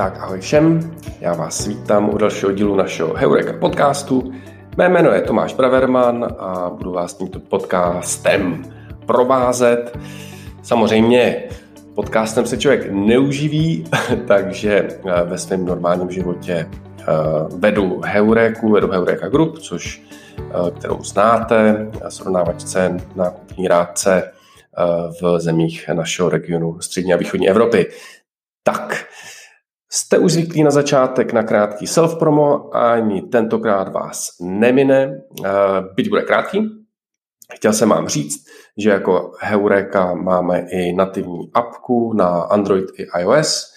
Tak ahoj všem, já vás vítám u dalšího dílu našeho Heureka podcastu. Mé jméno je Tomáš Braverman a budu vás tímto podcastem provázet. Samozřejmě podcastem se člověk neuživí, takže eh, ve svém normálním životě eh, vedu Heureku, vedu Heureka Group, což eh, kterou znáte, srovnávačce nákupní rádce v zemích našeho regionu střední a východní Evropy. Tak, Jste už zvyklí na začátek na krátký self-promo, ani tentokrát vás nemine, byť bude krátký. Chtěl jsem vám říct, že jako Heureka máme i nativní apku na Android i iOS,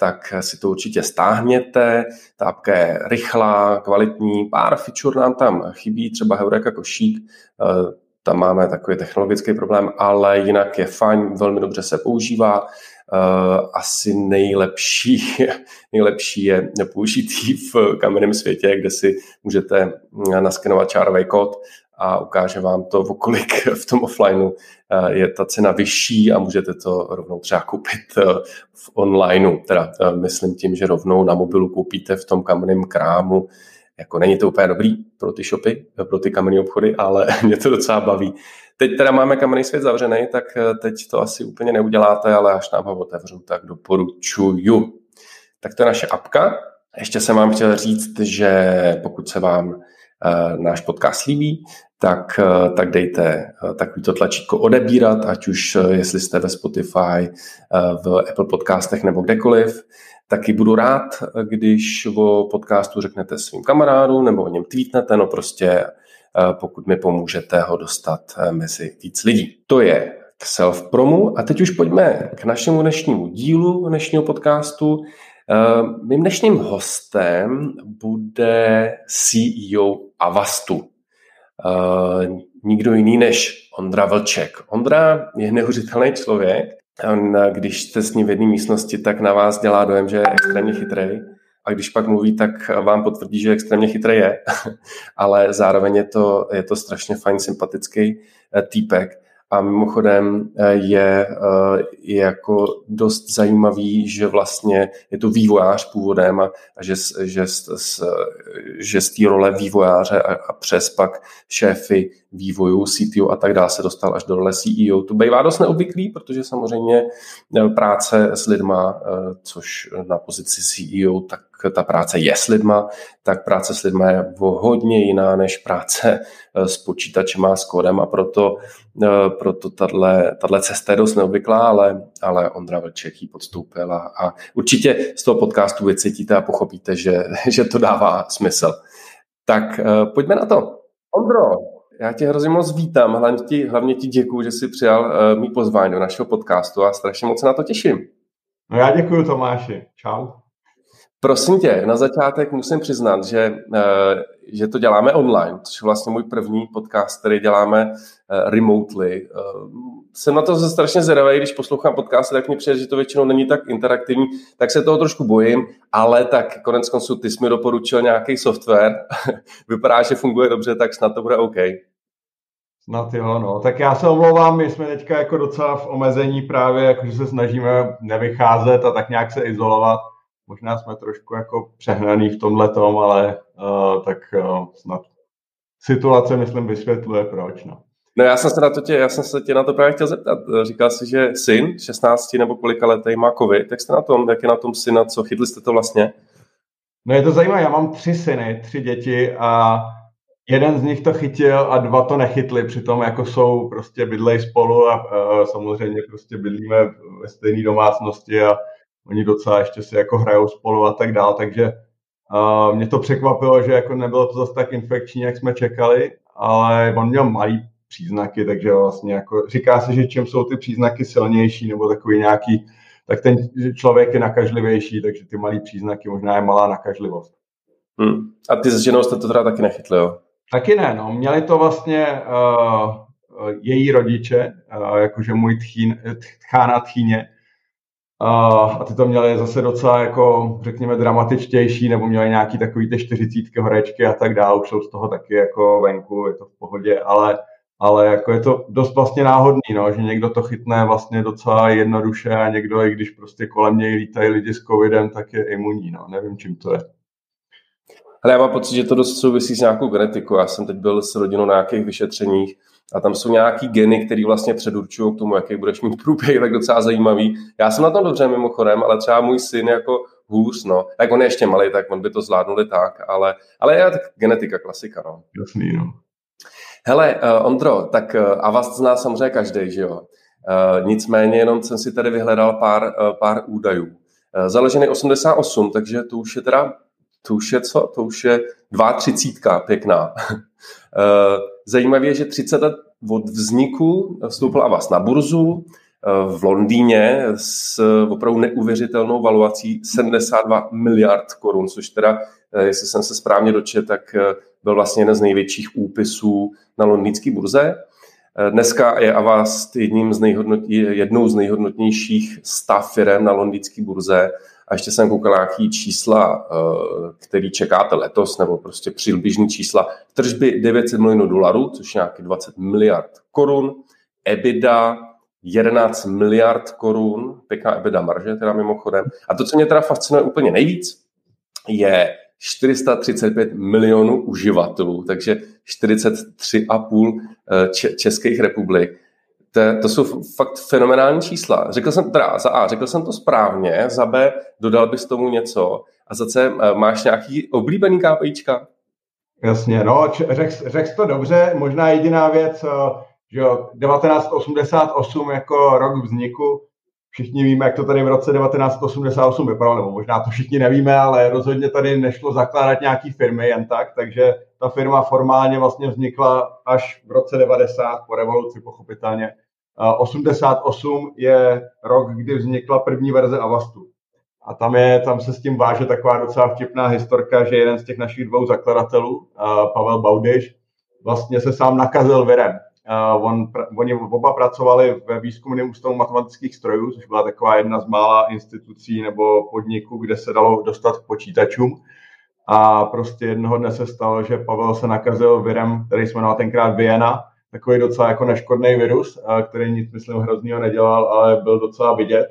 tak si to určitě stáhněte. Ta apka je rychlá, kvalitní, pár feature nám tam chybí, třeba Heureka košík, tam máme takový technologický problém, ale jinak je fajn, velmi dobře se používá. Uh, asi nejlepší, nejlepší je použitý v kamenném světě, kde si můžete naskenovat čárový kód a ukáže vám to, kolik v tom offlineu uh, je ta cena vyšší a můžete to rovnou třeba koupit v onlineu. Teda myslím tím, že rovnou na mobilu koupíte v tom kamenném krámu. Jako není to úplně dobrý pro ty shopy, pro ty kamenné obchody, ale mě to docela baví Teď teda máme kamenný svět zavřený, tak eh, teď to asi úplně neuděláte, ale až nám ho otevřu, tak doporučuju. Tak to je naše apka. Ještě jsem vám chtěl říct, že pokud se vám uh, náš podcast líbí, tak, uh, tak dejte uh, takovýto tlačítko odebírat, ať už uh, jestli jste ve Spotify, v Apple podcastech nebo kdekoliv. Taky budu rád, když o podcastu řeknete svým kamarádům nebo o něm tweetnete, no prostě Eh, pokud mi pomůžete ho dostat eh, mezi víc lidí. To je k self-promu a teď už pojďme k našemu dnešnímu dílu dnešního podcastu. Eh, mým dnešním hostem bude CEO Avastu. Nikdo jiný než Ondra Vlček. Ondra je neuvěřitelný člověk. Když jste s ním v jedné místnosti, tak na vás dělá dojem, že je extrémně chytrý a když pak mluví, tak vám potvrdí, že extrémně chytrý je, ale zároveň je to, je to strašně fajn, sympatický eh, týpek a mimochodem eh, je, eh, je jako dost zajímavý, že vlastně je to vývojář původem a, a že, že, že z té role vývojáře a, a přes pak šéfy vývoju, CTO a tak dále se dostal až do role CEO. To bývá dost neobvyklý, protože samozřejmě práce s lidma, což na pozici CEO, tak ta práce je s lidma, tak práce s lidma je hodně jiná než práce eh, s počítačem a s kódem a proto, eh, proto tato cesta je dost neobvyklá, ale, ale Ondra Vlček ji podstoupil a, a určitě z toho podcastu vycítíte a pochopíte, že, že to dává smysl. Tak eh, pojďme na to. Ondro, já tě hrozně moc vítám, hlavně ti, hlavně ti děkuju, že jsi přijal uh, mý pozvání do našeho podcastu a strašně moc se na to těším. No já děkuji Tomáši. Čau. Prosím tě, na začátek musím přiznat, že, eh, že to děláme online, což je vlastně můj první podcast, který děláme eh, remotely. Eh, jsem na to strašně zvědavý, když poslouchám podcasty, tak mi přijde, že to většinou není tak interaktivní, tak se toho trošku bojím, ale tak konec konců ty jsi mi doporučil nějaký software, vypadá, že funguje dobře, tak snad to bude OK. Snad jo, no. Tak já se omlouvám, my jsme teďka jako docela v omezení právě, jakože se snažíme nevycházet a tak nějak se izolovat možná jsme trošku jako přehnaný v tomhle tom, ale uh, tak uh, snad situace, myslím, vysvětluje proč. No. No já jsem se na to tě, já jsem se tě na to právě chtěl zeptat. Říkal jsi, že syn 16 nebo kolika letý má covid, jak jste na tom, jak je na tom syna, co chytli jste to vlastně? No je to zajímavé, já mám tři syny, tři děti a jeden z nich to chytil a dva to nechytli, přitom jako jsou prostě bydlej spolu a, a samozřejmě prostě bydlíme ve stejné domácnosti a oni docela ještě si jako hrajou spolu a tak dál, takže uh, mě to překvapilo, že jako nebylo to zase tak infekční, jak jsme čekali, ale on měl malý příznaky, takže vlastně jako říká se, že čím jsou ty příznaky silnější nebo takový nějaký, tak ten člověk je nakažlivější, takže ty malý příznaky možná je malá nakažlivost. Hmm. A ty s ženou jste to teda taky nechytli, jo? Taky ne, no. Měli to vlastně uh, její rodiče, uh, jakože můj tchín, tchána tchýně, a ty to měly zase docela jako, řekněme, dramatičtější, nebo měly nějaký takový ty čtyřicítky horečky a tak dále, už jsou z toho taky jako venku, je to v pohodě, ale, ale jako je to dost vlastně náhodný, no, že někdo to chytne vlastně docela jednoduše a někdo, i když prostě kolem něj lítají lidi s covidem, tak je imunní, no, nevím, čím to je. Ale já mám pocit, že to dost souvisí s nějakou genetikou. Já jsem teď byl s rodinou na nějakých vyšetřeních a tam jsou nějaký geny, které vlastně předurčují k tomu, jaký budeš mít průběh, tak docela zajímavý. Já jsem na tom dobře mimochodem, ale třeba můj syn jako hůř, no. Tak on je ještě malý, tak on by to zvládnuli tak, ale, ale je tak genetika klasika, no. Jasný, no. Hele, uh, Ondro, tak uh, a vás zná samozřejmě každý, že jo? Uh, nicméně jenom jsem si tady vyhledal pár, uh, pár údajů. Uh, založený 88, takže to už je teda, to už je co? To už je 32, pěkná. uh, zajímavé je, že 30 let od vzniku vstoupil Avas na burzu, v Londýně s opravdu neuvěřitelnou valuací 72 miliard korun, což teda, jestli jsem se správně dočet, tak byl vlastně jeden z největších úpisů na londýnské burze. Dneska je Avast jedním z nejhodnotí, jednou z nejhodnotnějších stav firm na londýnské burze a ještě jsem koukal nějaký čísla, eh, který čekáte letos, nebo prostě přibližní čísla. Tržby 900 milionů dolarů, což je nějaký 20 miliard korun. EBITDA 11 miliard korun, pěkná EBITDA marže teda mimochodem. A to, co mě teda fascinuje úplně nejvíc, je 435 milionů uživatelů, takže 43,5 eh, českých republik. To, to jsou fakt fenomenální čísla. Řekl jsem teda za A, řekl jsem to správně, za B, dodal bys tomu něco a za C, eh, máš nějaký oblíbený KPIčka? Jasně, no, řekl řek to dobře, možná jediná věc, eh, že 1988 jako rok vzniku, všichni víme, jak to tady v roce 1988 vypadalo, nebo možná to všichni nevíme, ale rozhodně tady nešlo zakládat nějaký firmy jen tak, takže ta firma formálně vlastně vznikla až v roce 90 po revoluci, pochopitelně. 88 je rok, kdy vznikla první verze Avastu. A tam, je, tam se s tím váže taková docela vtipná historka, že jeden z těch našich dvou zakladatelů, Pavel Baudyš, vlastně se sám nakazil virem. On, oni oba pracovali ve výzkumném ústavu matematických strojů, což byla taková jedna z mála institucí nebo podniků, kde se dalo dostat k počítačům. A prostě jednoho dne se stalo, že Pavel se nakazil virem, který jsme jmenoval tenkrát Vienna, takový docela jako neškodný virus, který nic, myslím, hroznýho nedělal, ale byl docela vidět.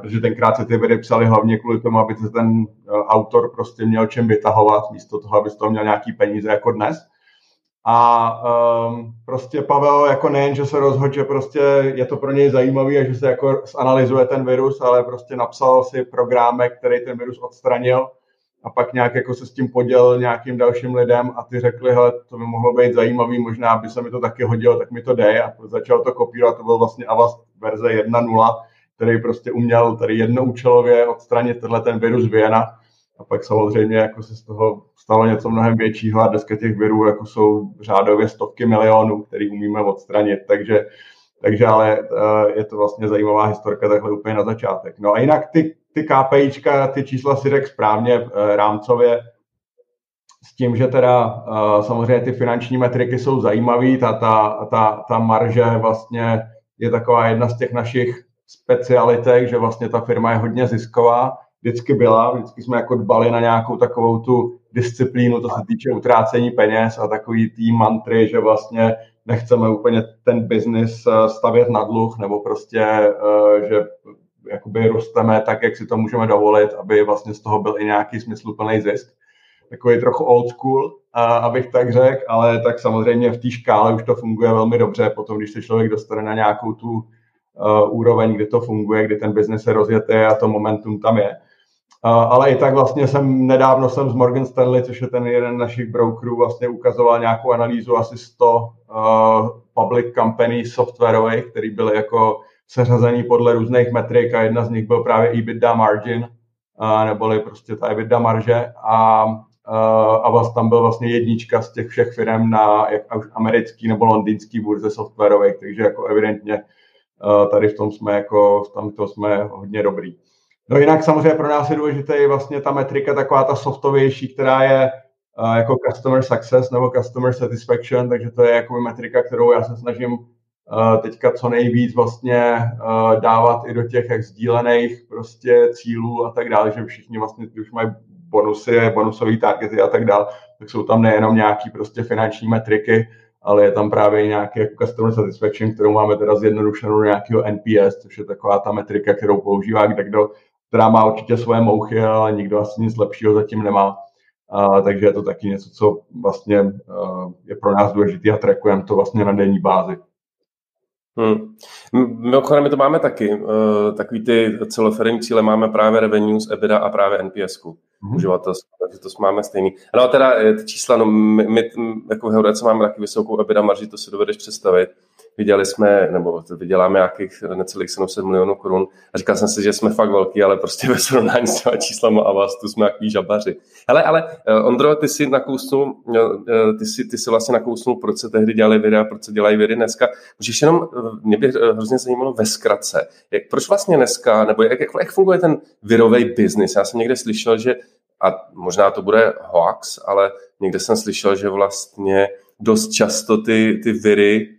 Protože tenkrát se ty viry psali hlavně kvůli tomu, aby se ten autor prostě měl čem vytahovat, místo toho, aby z toho měl nějaký peníze jako dnes. A um, prostě Pavel jako nejen, že se rozhodl, že prostě je to pro něj zajímavý a že se jako zanalizuje ten virus, ale prostě napsal si programek, který ten virus odstranil a pak nějak jako se s tím podělil nějakým dalším lidem a ty řekli, hele, to by mohlo být zajímavý, možná by se mi to taky hodilo, tak mi to dej. A začal to kopírovat, to byl vlastně Avast verze 1.0, který prostě uměl tady jednoučelově odstranit tenhle ten virus Vienna a pak samozřejmě jako se z toho stalo něco mnohem většího a dneska těch virů jako jsou řádově stovky milionů, který umíme odstranit, takže, takže ale uh, je to vlastně zajímavá historka takhle úplně na začátek. No a jinak ty, ty KPIčka, ty čísla si řekl správně uh, rámcově, s tím, že teda uh, samozřejmě ty finanční metriky jsou zajímavé, ta, ta, ta, ta marže vlastně je taková jedna z těch našich specialitek, že vlastně ta firma je hodně zisková, vždycky byla, vždycky jsme jako dbali na nějakou takovou tu disciplínu, to se týče utrácení peněz a takový tý mantry, že vlastně nechceme úplně ten biznis eh, stavět na dluh, nebo prostě, eh, že jakoby rosteme tak, jak si to můžeme dovolit, aby vlastně z toho byl i nějaký smysluplný zisk. Takový trochu old school, abych tak řekl, ale tak samozřejmě v té škále už to funguje velmi dobře. Potom, když se člověk dostane na nějakou tu uh, úroveň, kdy to funguje, kdy ten biznes je rozjetý a to momentum tam je, ale i tak vlastně jsem nedávno jsem z Morgan Stanley, což je ten jeden našich brokerů, vlastně ukazoval nějakou analýzu asi 100 uh, public company softwarových, který byly jako seřazený podle různých metrik a jedna z nich byl právě EBITDA margin, uh, neboli prostě ta EBITDA marže a a vlastně tam byl vlastně jednička z těch všech firm na jak americký nebo londýnský burze softwarových, takže jako evidentně tady v tom jsme jako, tam to jsme hodně dobrý. No jinak samozřejmě pro nás je důležité vlastně ta metrika taková ta softovější, která je jako customer success nebo customer satisfaction, takže to je jako metrika, kterou já se snažím teďka co nejvíc vlastně dávat i do těch jak sdílených prostě cílů a tak dále, že všichni vlastně, už mají bonusy, bonusové targety a tak dále, tak jsou tam nejenom nějaký prostě finanční metriky, ale je tam právě nějaký jako customer satisfaction, kterou máme teda zjednodušenou do nějakého NPS, což je taková ta metrika, kterou používá kdo, která má určitě svoje mouchy, ale nikdo asi nic lepšího zatím nemá. A, takže je to taky něco, co vlastně je pro nás důležité a trackujeme to vlastně na denní bázi. Hmm. Mimochodem, my to máme taky. Uh, takový ty celoferní cíle máme právě revenues, EBITDA a právě NPS-ku mm-hmm. uživatelství, takže to máme stejný. No a teda ty čísla, no my, my jako v Heurece máme taky vysokou EBITDA marži, to si dovedeš představit. Vydělali jsme, nebo vyděláme nějakých necelých 700 milionů korun a říkal jsem si, že jsme fakt velký, ale prostě ve srovnání s těma číslama a vás tu jsme jaký žabaři. Hele, ale uh, Ondro, ty si nakousnul, uh, ty si, ty si vlastně nakousnul, proč se tehdy dělali videa, proč se dělají vidy dneska. Můžeš jenom, mě by hrozně zajímalo ve zkratce, jak, proč vlastně dneska, nebo jak, jak, jak funguje ten virový biznis? Já jsem někde slyšel, že a možná to bude hoax, ale někde jsem slyšel, že vlastně dost často ty, ty viry eh,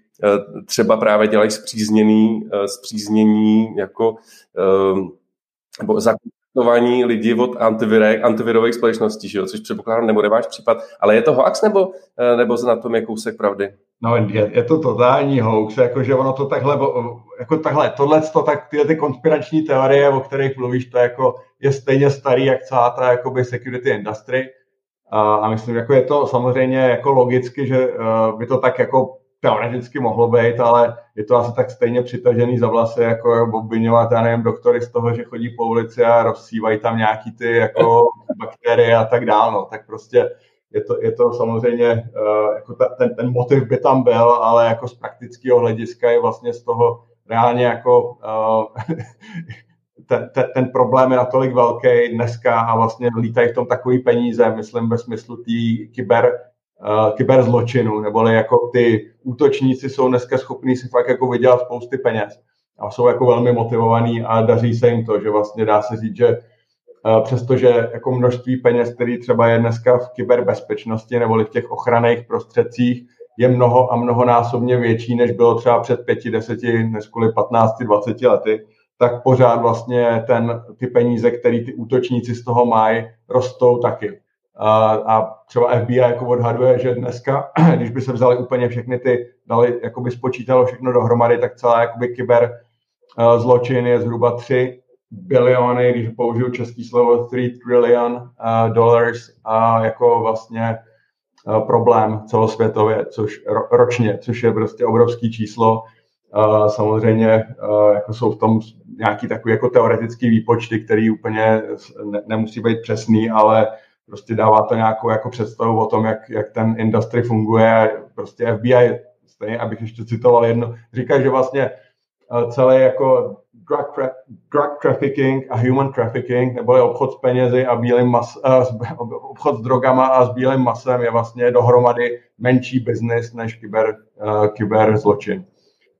třeba právě dělají zpřízněný, eh, zpříznění jako eh, nebo zakontaktování lidí od antivirek, antivirových společností, že jo? což předpokládám nebude váš případ. Ale je to hoax nebo, nebo na tom je kousek pravdy? No, je, je to totální hoax, jakože ono to takhle, jako takhle, tohle, to, tak tyhle ty konspirační teorie, o kterých mluvíš, to jako je stejně starý, jak celá ta jakoby security industry. A, a myslím, jako je to samozřejmě jako logicky, že uh, by to tak jako teoreticky mohlo být, ale je to asi tak stejně přitažený za vlasy, jako obvinovat, já nevím, doktory z toho, že chodí po ulici a rozsívají tam nějaký ty jako bakterie a tak dále, no. tak prostě je to, je to samozřejmě, uh, jako ta, ten, ten motiv by tam byl, ale jako z praktického hlediska je vlastně z toho reálně jako uh, ten, ten, ten problém je natolik velký dneska a vlastně lítají v tom takový peníze, myslím ve smyslu té kyber, uh, kyberzločinu, neboli jako ty útočníci jsou dneska schopní si fakt jako vydělat spousty peněz a jsou jako velmi motivovaní a daří se jim to, že vlastně dá se říct, že přestože jako množství peněz, který třeba je dneska v kyberbezpečnosti nebo v těch ochranných prostředcích, je mnoho a mnohonásobně větší, než bylo třeba před pěti, deseti, než kvůli 15, 20 lety, tak pořád vlastně ten, ty peníze, které ty útočníci z toho mají, rostou taky. A, a třeba FBI jako odhaduje, že dneska, když by se vzali úplně všechny ty, dali, jako by spočítalo všechno dohromady, tak celá jakoby kyber zločin je zhruba 3 biliony, když použiju český slovo 3 trillion uh, dollars uh, jako vlastně uh, problém celosvětově, což ro, ročně, což je prostě obrovský číslo. Samozřejmě jako jsou v tom nějaký takový jako teoretický výpočty, který úplně ne, nemusí být přesný, ale prostě dává to nějakou jako představu o tom, jak, jak ten industry funguje. Prostě FBI, stejně, abych ještě citoval jedno, říká, že vlastně celý jako drug, tra- drug trafficking a human trafficking, nebo obchod s penězi a bílým mas, uh, obchod s drogama a s bílým masem je vlastně dohromady menší biznis než kyber, uh, kyber zločin.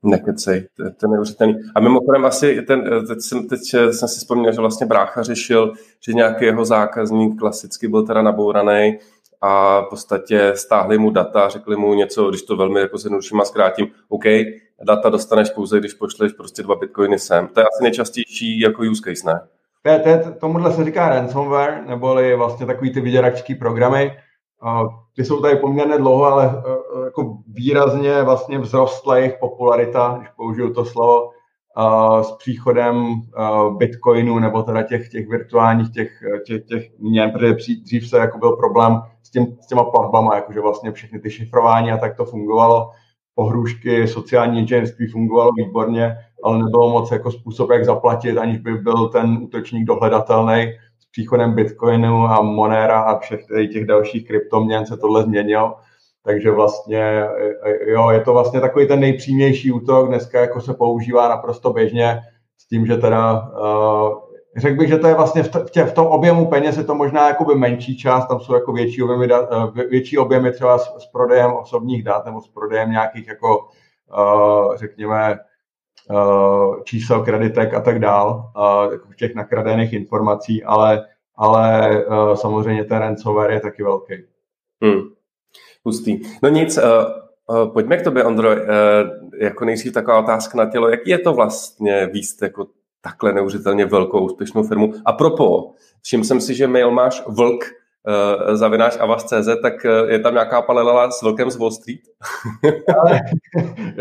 Nekecej, to, to je neuvěřitelný. A mimochodem asi, ten, teď, jsem, teď jsem si vzpomněl, že vlastně brácha řešil, že nějaký jeho zákazník klasicky byl teda nabouraný a v podstatě stáhli mu data, řekli mu něco, když to velmi jako zjednoduším a zkrátím, OK, data dostaneš pouze, když pošleš prostě dva bitcoiny sem. To je asi nejčastější jako use case, ne? To to tomuhle se říká ransomware, neboli vlastně takový ty vyděračský programy. Ty jsou tady poměrně dlouho, ale jako výrazně vlastně vzrostla jejich popularita, když použiju to slovo, s příchodem bitcoinu nebo teda těch, těch virtuálních těch, těch, těch měn, protože dřív se jako byl problém s, tím, s těma platbama, jakože vlastně všechny ty šifrování a tak to fungovalo pohrůžky, sociální inženýrství fungovalo výborně, ale nebylo moc jako způsob, jak zaplatit, aniž by byl ten útočník dohledatelný. S příchodem Bitcoinu a Monera a všech těch dalších kryptoměn se tohle změnilo. Takže vlastně, jo, je to vlastně takový ten nejpřímější útok, dneska jako se používá naprosto běžně, s tím, že teda uh, Řekl bych, že to je vlastně v, tě, v tom objemu peněz je to možná jakoby menší část, tam jsou jako větší objemy, větší objemy třeba s, s prodejem osobních dat nebo s prodejem nějakých jako, řekněme, čísel, kreditek a tak dál, uh, těch nakradených informací, ale, ale samozřejmě ten ransomware je taky velký. Hmm. Hustý. No nic, uh, uh, pojďme k tobě, Ondro, uh, jako nejdřív taková otázka na tělo, jaký je to vlastně výst jako takhle neuvěřitelně velkou úspěšnou firmu. A propo, všiml jsem si, že mail máš vlk uh, zavináš avas.cz, tak uh, je tam nějaká paralela s Vlkem z Wall Street? Ale,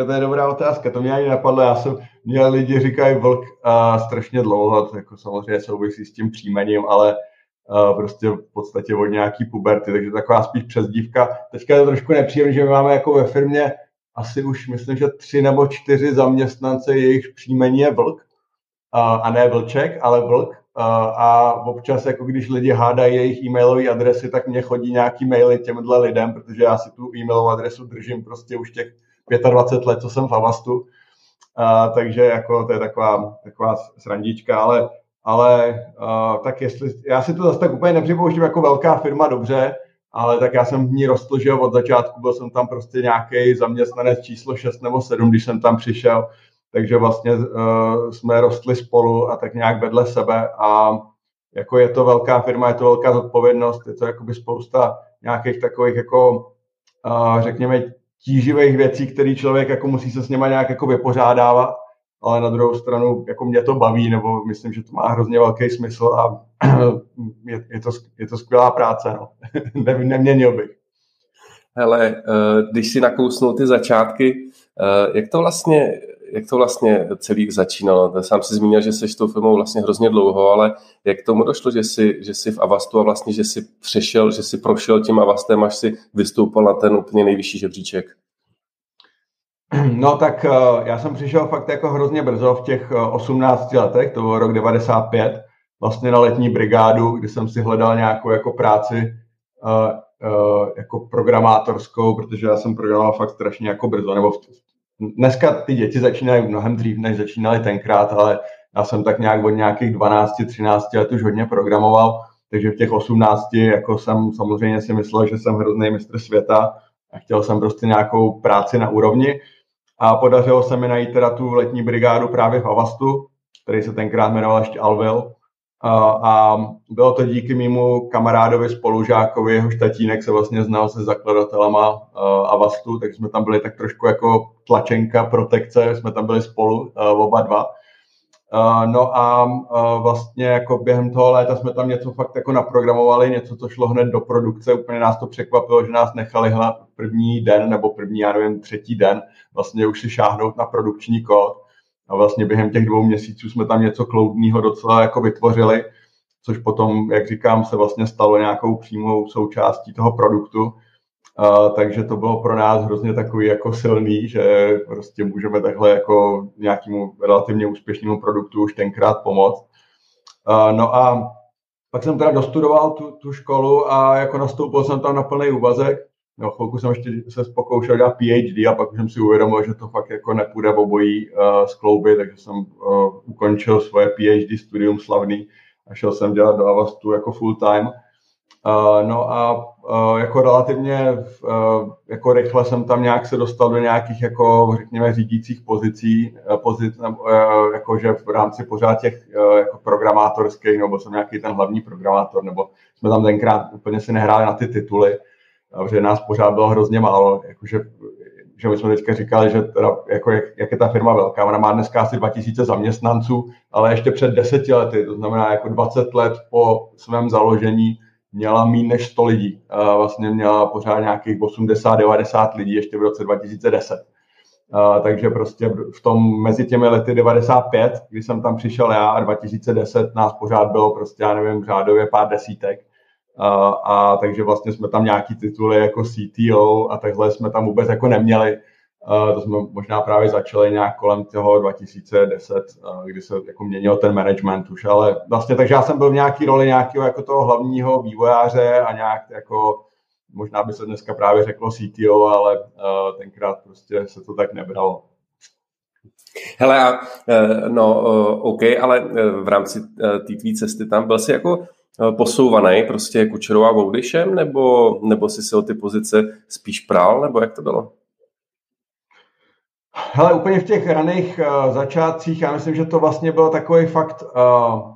to je dobrá otázka, to mě ani napadlo, já jsem, mě lidi říkají Vlk a strašně dlouho, to jako samozřejmě souvisí s tím příjmením, ale prostě v podstatě od nějaký puberty, takže taková spíš přezdívka. Teďka je to trošku nepříjemné, že my máme jako ve firmě asi už myslím, že tři nebo čtyři zaměstnance, jejich příjmení je Vlk, a ne Vlček, ale Vlk. A občas, jako když lidi hádají jejich e-mailové adresy, tak mě chodí nějaký maily těmhle lidem, protože já si tu e-mailovou adresu držím prostě už těch 25 let, co jsem v Avastu. A, takže jako to je taková, taková srandička, ale, ale a, tak jestli, já si to zase tak úplně nepřipouštím jako velká firma, dobře, ale tak já jsem v ní rostl, že od začátku byl jsem tam prostě nějaký zaměstnanec číslo 6 nebo 7, když jsem tam přišel, takže vlastně uh, jsme rostli spolu a tak nějak vedle sebe a jako je to velká firma, je to velká zodpovědnost, je to jakoby spousta nějakých takových jako, uh, řekněme, tíživých věcí, které člověk jako musí se s něma nějak jako vypořádávat, ale na druhou stranu jako mě to baví, nebo myslím, že to má hrozně velký smysl a je, je, to, je to skvělá práce, no. ne, neměnil bych. Hele, eh, když si nakousnul ty začátky, jak to vlastně jak to vlastně celý začínalo? Sám si zmínil, že jsi tou firmou vlastně hrozně dlouho, ale jak tomu došlo, že jsi, že jsi v Avastu a vlastně, že jsi přešel, že jsi prošel tím Avastem, až si vystoupil na ten úplně nejvyšší žebříček? No tak eh, já jsem přišel fakt jako hrozně brzo v těch 18 eh, letech, to byl rok 95, vlastně na letní brigádu, kdy jsem si hledal nějakou jako práci uh, jako programátorskou, protože já jsem programoval fakt strašně jako brzo, nebo v, dneska ty děti začínají mnohem dřív, než začínali tenkrát, ale já jsem tak nějak od nějakých 12-13 let už hodně programoval, takže v těch 18 jako jsem samozřejmě si myslel, že jsem hrozný mistr světa a chtěl jsem prostě nějakou práci na úrovni a podařilo se mi najít teda tu letní brigádu právě v Avastu, který se tenkrát jmenoval ještě Alvil a, a bylo to díky mému kamarádovi, spolužákovi, jeho tatínek se vlastně znal se zakladatelama uh, Avastu, tak jsme tam byli tak trošku jako tlačenka, protekce, jsme tam byli spolu, uh, oba dva. Uh, no a uh, vlastně jako během toho léta jsme tam něco fakt jako naprogramovali, něco, co šlo hned do produkce. Úplně nás to překvapilo, že nás nechali hned první den nebo první, já nevím, třetí den vlastně už si šáhnout na produkční kód a vlastně během těch dvou měsíců jsme tam něco kloudního docela jako vytvořili, což potom, jak říkám, se vlastně stalo nějakou přímou součástí toho produktu. Uh, takže to bylo pro nás hrozně takový jako silný, že prostě můžeme takhle jako nějakému relativně úspěšnému produktu už tenkrát pomoct. Uh, no a pak jsem teda dostudoval tu, tu školu a jako nastoupil jsem tam na plný úvazek No, chvilku jsem ještě se pokoušel dělat PhD a pak jsem si uvědomil, že to fakt jako nepůjde obojí uh, skloubit, takže jsem uh, ukončil svoje PhD studium slavný a šel jsem dělat do Avastu jako full time. Uh, no a jako relativně uh, jako rychle jsem tam nějak se dostal do nějakých jako řekněme řídících pozicí, uh, pozic, uh, jako že v rámci pořád těch jako programátorských, nebo jsem nějaký ten hlavní programátor, nebo jsme tam tenkrát úplně si nehráli na ty tituly, protože nás pořád bylo hrozně málo, jakože že my jsme teďka říkali, že teda, jako jak, jak, je ta firma velká, ona má dneska asi 2000 zaměstnanců, ale ještě před deseti lety, to znamená jako 20 let po svém založení, měla méně než 100 lidí. Vlastně měla pořád nějakých 80-90 lidí ještě v roce 2010. A, takže prostě v tom mezi těmi lety 95, kdy jsem tam přišel já a 2010 nás pořád bylo prostě, já nevím, řádově pár desítek. A, a takže vlastně jsme tam nějaký tituly jako CTO a takhle jsme tam vůbec jako neměli. A to jsme možná právě začali nějak kolem toho 2010, kdy se jako měnil ten management už, ale vlastně takže já jsem byl v nějaký roli nějakého jako toho hlavního vývojáře a nějak jako možná by se dneska právě řeklo CTO, ale tenkrát prostě se to tak nebralo. Hele, a, e, no, OK, ale e, v rámci e, té tvý cesty tam byl jsi jako posouvaný prostě Kučerou a Voudyšem, nebo, nebo si se o ty pozice spíš prál, nebo jak to bylo? Hele, úplně v těch raných uh, začátcích, já myslím, že to vlastně byl takový fakt uh,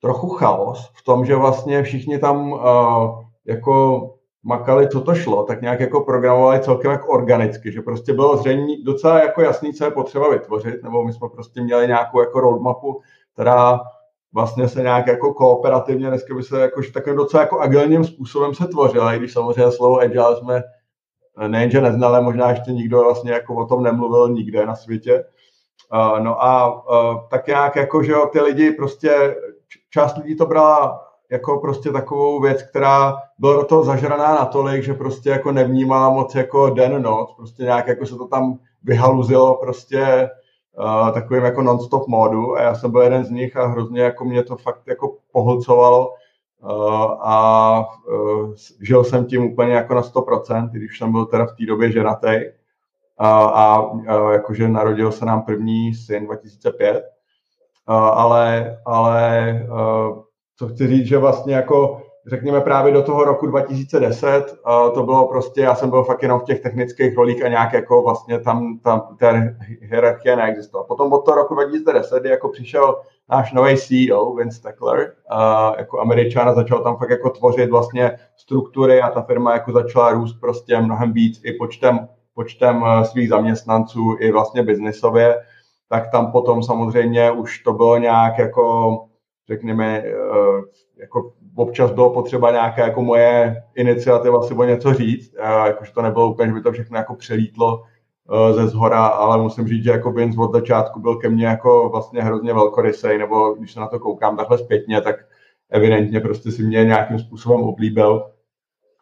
trochu chaos v tom, že vlastně všichni tam uh, jako makali, co to šlo, tak nějak jako programovali celkem jako organicky, že prostě bylo zřejmě docela jako jasný, co je potřeba vytvořit, nebo my jsme prostě měli nějakou jako roadmapu, která vlastně se nějak jako kooperativně, dneska by se jako, takovým docela jako agilním způsobem se tvořil, i když samozřejmě slovo agile jsme nejenže neznali, možná ještě nikdo vlastně jako o tom nemluvil nikde na světě. No a tak nějak jako, že jo, ty lidi prostě, část lidí to brala jako prostě takovou věc, která byla do toho zažraná natolik, že prostě jako nevnímala moc jako den, noc, prostě nějak jako se to tam vyhaluzilo prostě uh, takovým jako non-stop módu a já jsem byl jeden z nich a hrozně jako mě to fakt jako pohlcovalo a uh, žil jsem tím úplně jako na 100%, když jsem byl teda v té době ženatý a, a, a jakože narodil se nám první syn 2005, uh, ale, ale uh, co chci říct, že vlastně jako řekněme právě do toho roku 2010, uh, to bylo prostě, já jsem byl fakt jenom v těch technických rolích a nějak jako vlastně tam, tam ta hierarchie neexistovala. Potom od toho roku 2010, kdy jako přišel náš nový CEO, Vince Steckler, uh, jako američan a začal tam fakt jako tvořit vlastně struktury a ta firma jako začala růst prostě mnohem víc i počtem, počtem svých zaměstnanců i vlastně biznisově, tak tam potom samozřejmě už to bylo nějak jako řekněme, eh, jako občas bylo potřeba nějaká jako moje iniciativa si o něco říct, jakože to nebylo úplně, že by to všechno jako přelítlo eh, ze zhora, ale musím říct, že jako Vince od začátku byl ke mně jako vlastně hrozně velkorysej, nebo když se na to koukám takhle zpětně, tak evidentně prostě si mě nějakým způsobem oblíbil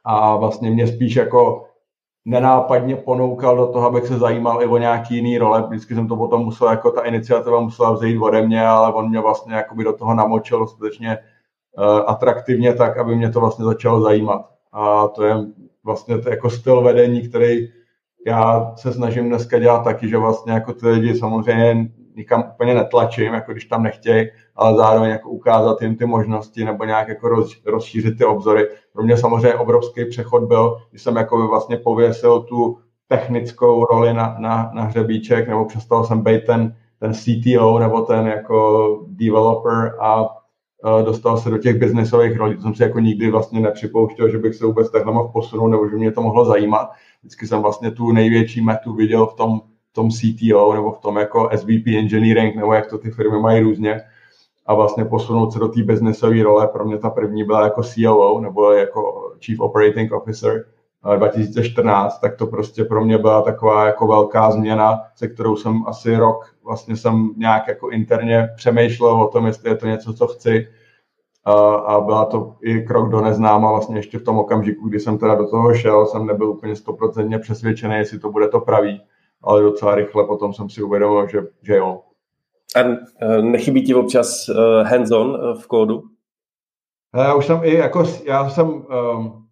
a vlastně mě spíš jako nenápadně ponoukal do toho, abych se zajímal i o nějaký jiný role. Vždycky jsem to potom musel, jako ta iniciativa musela vzít ode mě, ale on mě vlastně jakoby do toho namočil skutečně uh, atraktivně tak, aby mě to vlastně začalo zajímat. A to je vlastně to jako styl vedení, který já se snažím dneska dělat taky, že vlastně jako ty lidi samozřejmě nikam úplně netlačím, jako když tam nechtějí, ale zároveň jako ukázat jim ty možnosti nebo nějak jako roz, rozšířit ty obzory. Pro mě samozřejmě obrovský přechod byl, když jsem jako vlastně pověsil tu technickou roli na, na, na hřebíček, nebo přestal jsem být ten, ten CTO nebo ten jako developer a dostal se do těch biznesových rolí. To jsem si jako nikdy vlastně nepřipouštěl, že bych se vůbec takhle mohl posunout, nebo že mě to mohlo zajímat. Vždycky jsem vlastně tu největší metu viděl v tom, tom CTO nebo v tom jako SVP engineering, nebo jak to ty firmy mají různě a vlastně posunout se do té businessové role. Pro mě ta první byla jako COO nebo jako Chief Operating Officer 2014, tak to prostě pro mě byla taková jako velká změna, se kterou jsem asi rok vlastně jsem nějak jako interně přemýšlel o tom, jestli je to něco, co chci. A byla to i krok do neznáma vlastně ještě v tom okamžiku, kdy jsem teda do toho šel, jsem nebyl úplně stoprocentně přesvědčený, jestli to bude to pravý, ale docela rychle potom jsem si uvědomil, že, že jo, a e, nechybí ti občas e, hands-on e, v kódu? Já už jsem i jako, já jsem, um,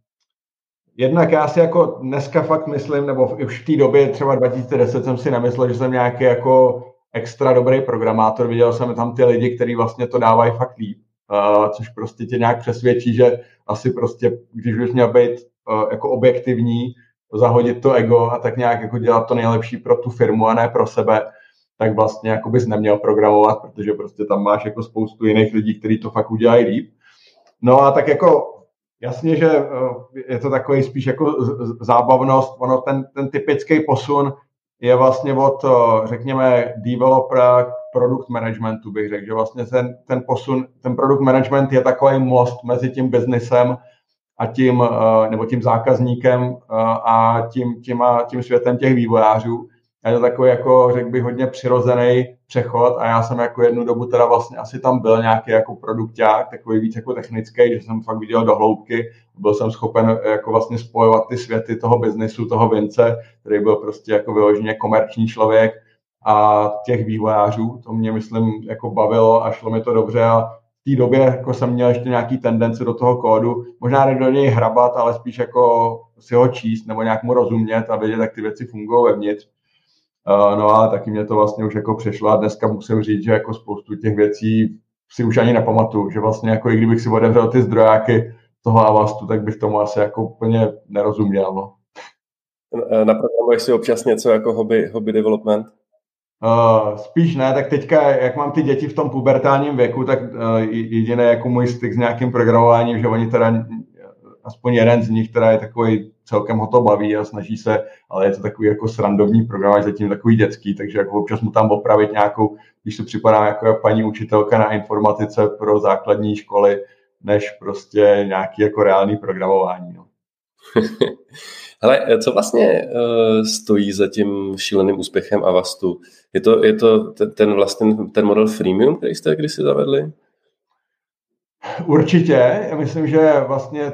jednak já si jako dneska fakt myslím, nebo už v té době třeba 2010 jsem si nemyslel, že jsem nějaký jako extra dobrý programátor, viděl jsem tam ty lidi, kteří vlastně to dávají fakt líp, uh, což prostě tě nějak přesvědčí, že asi prostě, když bys měl být uh, jako objektivní, zahodit to ego a tak nějak jako dělat to nejlepší pro tu firmu a ne pro sebe, tak vlastně jako bys neměl programovat, protože prostě tam máš jako spoustu jiných lidí, kteří to fakt udělají líp. No a tak jako jasně, že eh, je to takový spíš jako zábavnost, ono ten, ten typický posun je vlastně od, eh, řekněme, developera k product managementu, bych řekl, že vlastně ten, ten posun, ten product management je takový most mezi tím biznesem a tím, eh, nebo tím zákazníkem a tím, tím, a tím světem těch vývojářů je to takový jako, řekl bych, hodně přirozený přechod a já jsem jako jednu dobu teda vlastně asi tam byl nějaký jako produkták, takový víc jako technický, že jsem fakt viděl do hloubky, byl jsem schopen jako vlastně spojovat ty světy toho biznesu, toho Vince, který byl prostě jako vyloženě komerční člověk a těch vývojářů, to mě myslím jako bavilo a šlo mi to dobře a v té době jako jsem měl ještě nějaký tendence do toho kódu, možná ne do něj hrabat, ale spíš jako si ho číst nebo nějak mu rozumět a vědět, jak ty věci fungují vevnitř. Uh, no a taky mě to vlastně už jako přešlo a dneska musím říct, že jako spoustu těch věcí si už ani nepamatuju, že vlastně jako i kdybych si otevřel ty zdrojáky toho Avastu, tak bych tomu asi jako úplně nerozuměl. No. Eh, naprogramuješ si občas něco jako hobby, hobby development? Uh, spíš ne, tak teďka, jak mám ty děti v tom pubertálním věku, tak uh, jediný jako můj styk s nějakým programováním, že oni teda, aspoň jeden z nich, teda je takový celkem ho to baví a snaží se, ale je to takový jako srandovní program, zatím takový dětský, takže jako občas mu tam opravit nějakou, když se připadá jako paní učitelka na informatice pro základní školy, než prostě nějaký jako reálný programování. No. Ale co vlastně uh, stojí za tím šíleným úspěchem Avastu? Je to, je to ten, ten, vlastně, ten model freemium, který jste kdysi zavedli? Určitě, já myslím, že vlastně,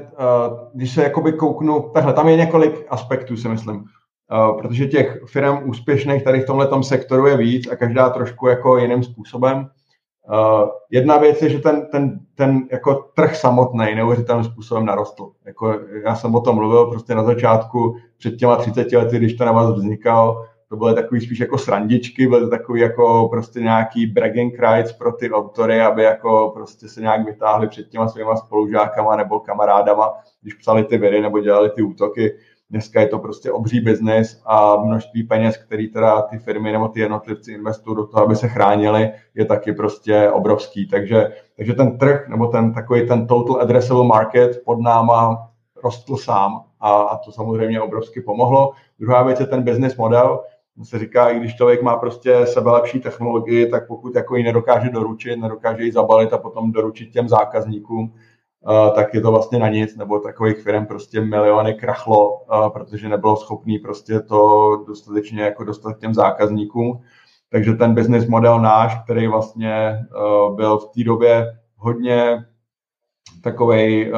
když se jakoby kouknu, takhle, tam je několik aspektů, si myslím, protože těch firm úspěšných tady v tomhle sektoru je víc a každá trošku jako jiným způsobem. Jedna věc je, že ten, ten, ten jako trh samotný neuvěřitelným způsobem narostl. Jako já jsem o tom mluvil prostě na začátku, před těma 30 lety, když to na vás vznikal, to byly takový spíš jako srandičky, byly to takový jako prostě nějaký bragging rights pro ty autory, aby jako prostě se nějak vytáhli před těma svýma spolužákama nebo kamarádama, když psali ty viry nebo dělali ty útoky. Dneska je to prostě obří biznis a množství peněz, který teda ty firmy nebo ty jednotlivci investují do toho, aby se chránili, je taky prostě obrovský. Takže, takže ten trh nebo ten takový ten total addressable market pod náma rostl sám a, a to samozřejmě obrovsky pomohlo. Druhá věc je ten business model, se říká, i když člověk má prostě sebe lepší technologii, tak pokud jako ji nedokáže doručit, nedokáže ji zabalit a potom doručit těm zákazníkům, uh, tak je to vlastně na nic, nebo takových firm prostě miliony krachlo, uh, protože nebylo schopný prostě to dostatečně jako dostat těm zákazníkům. Takže ten business model náš, který vlastně uh, byl v té době hodně takovej,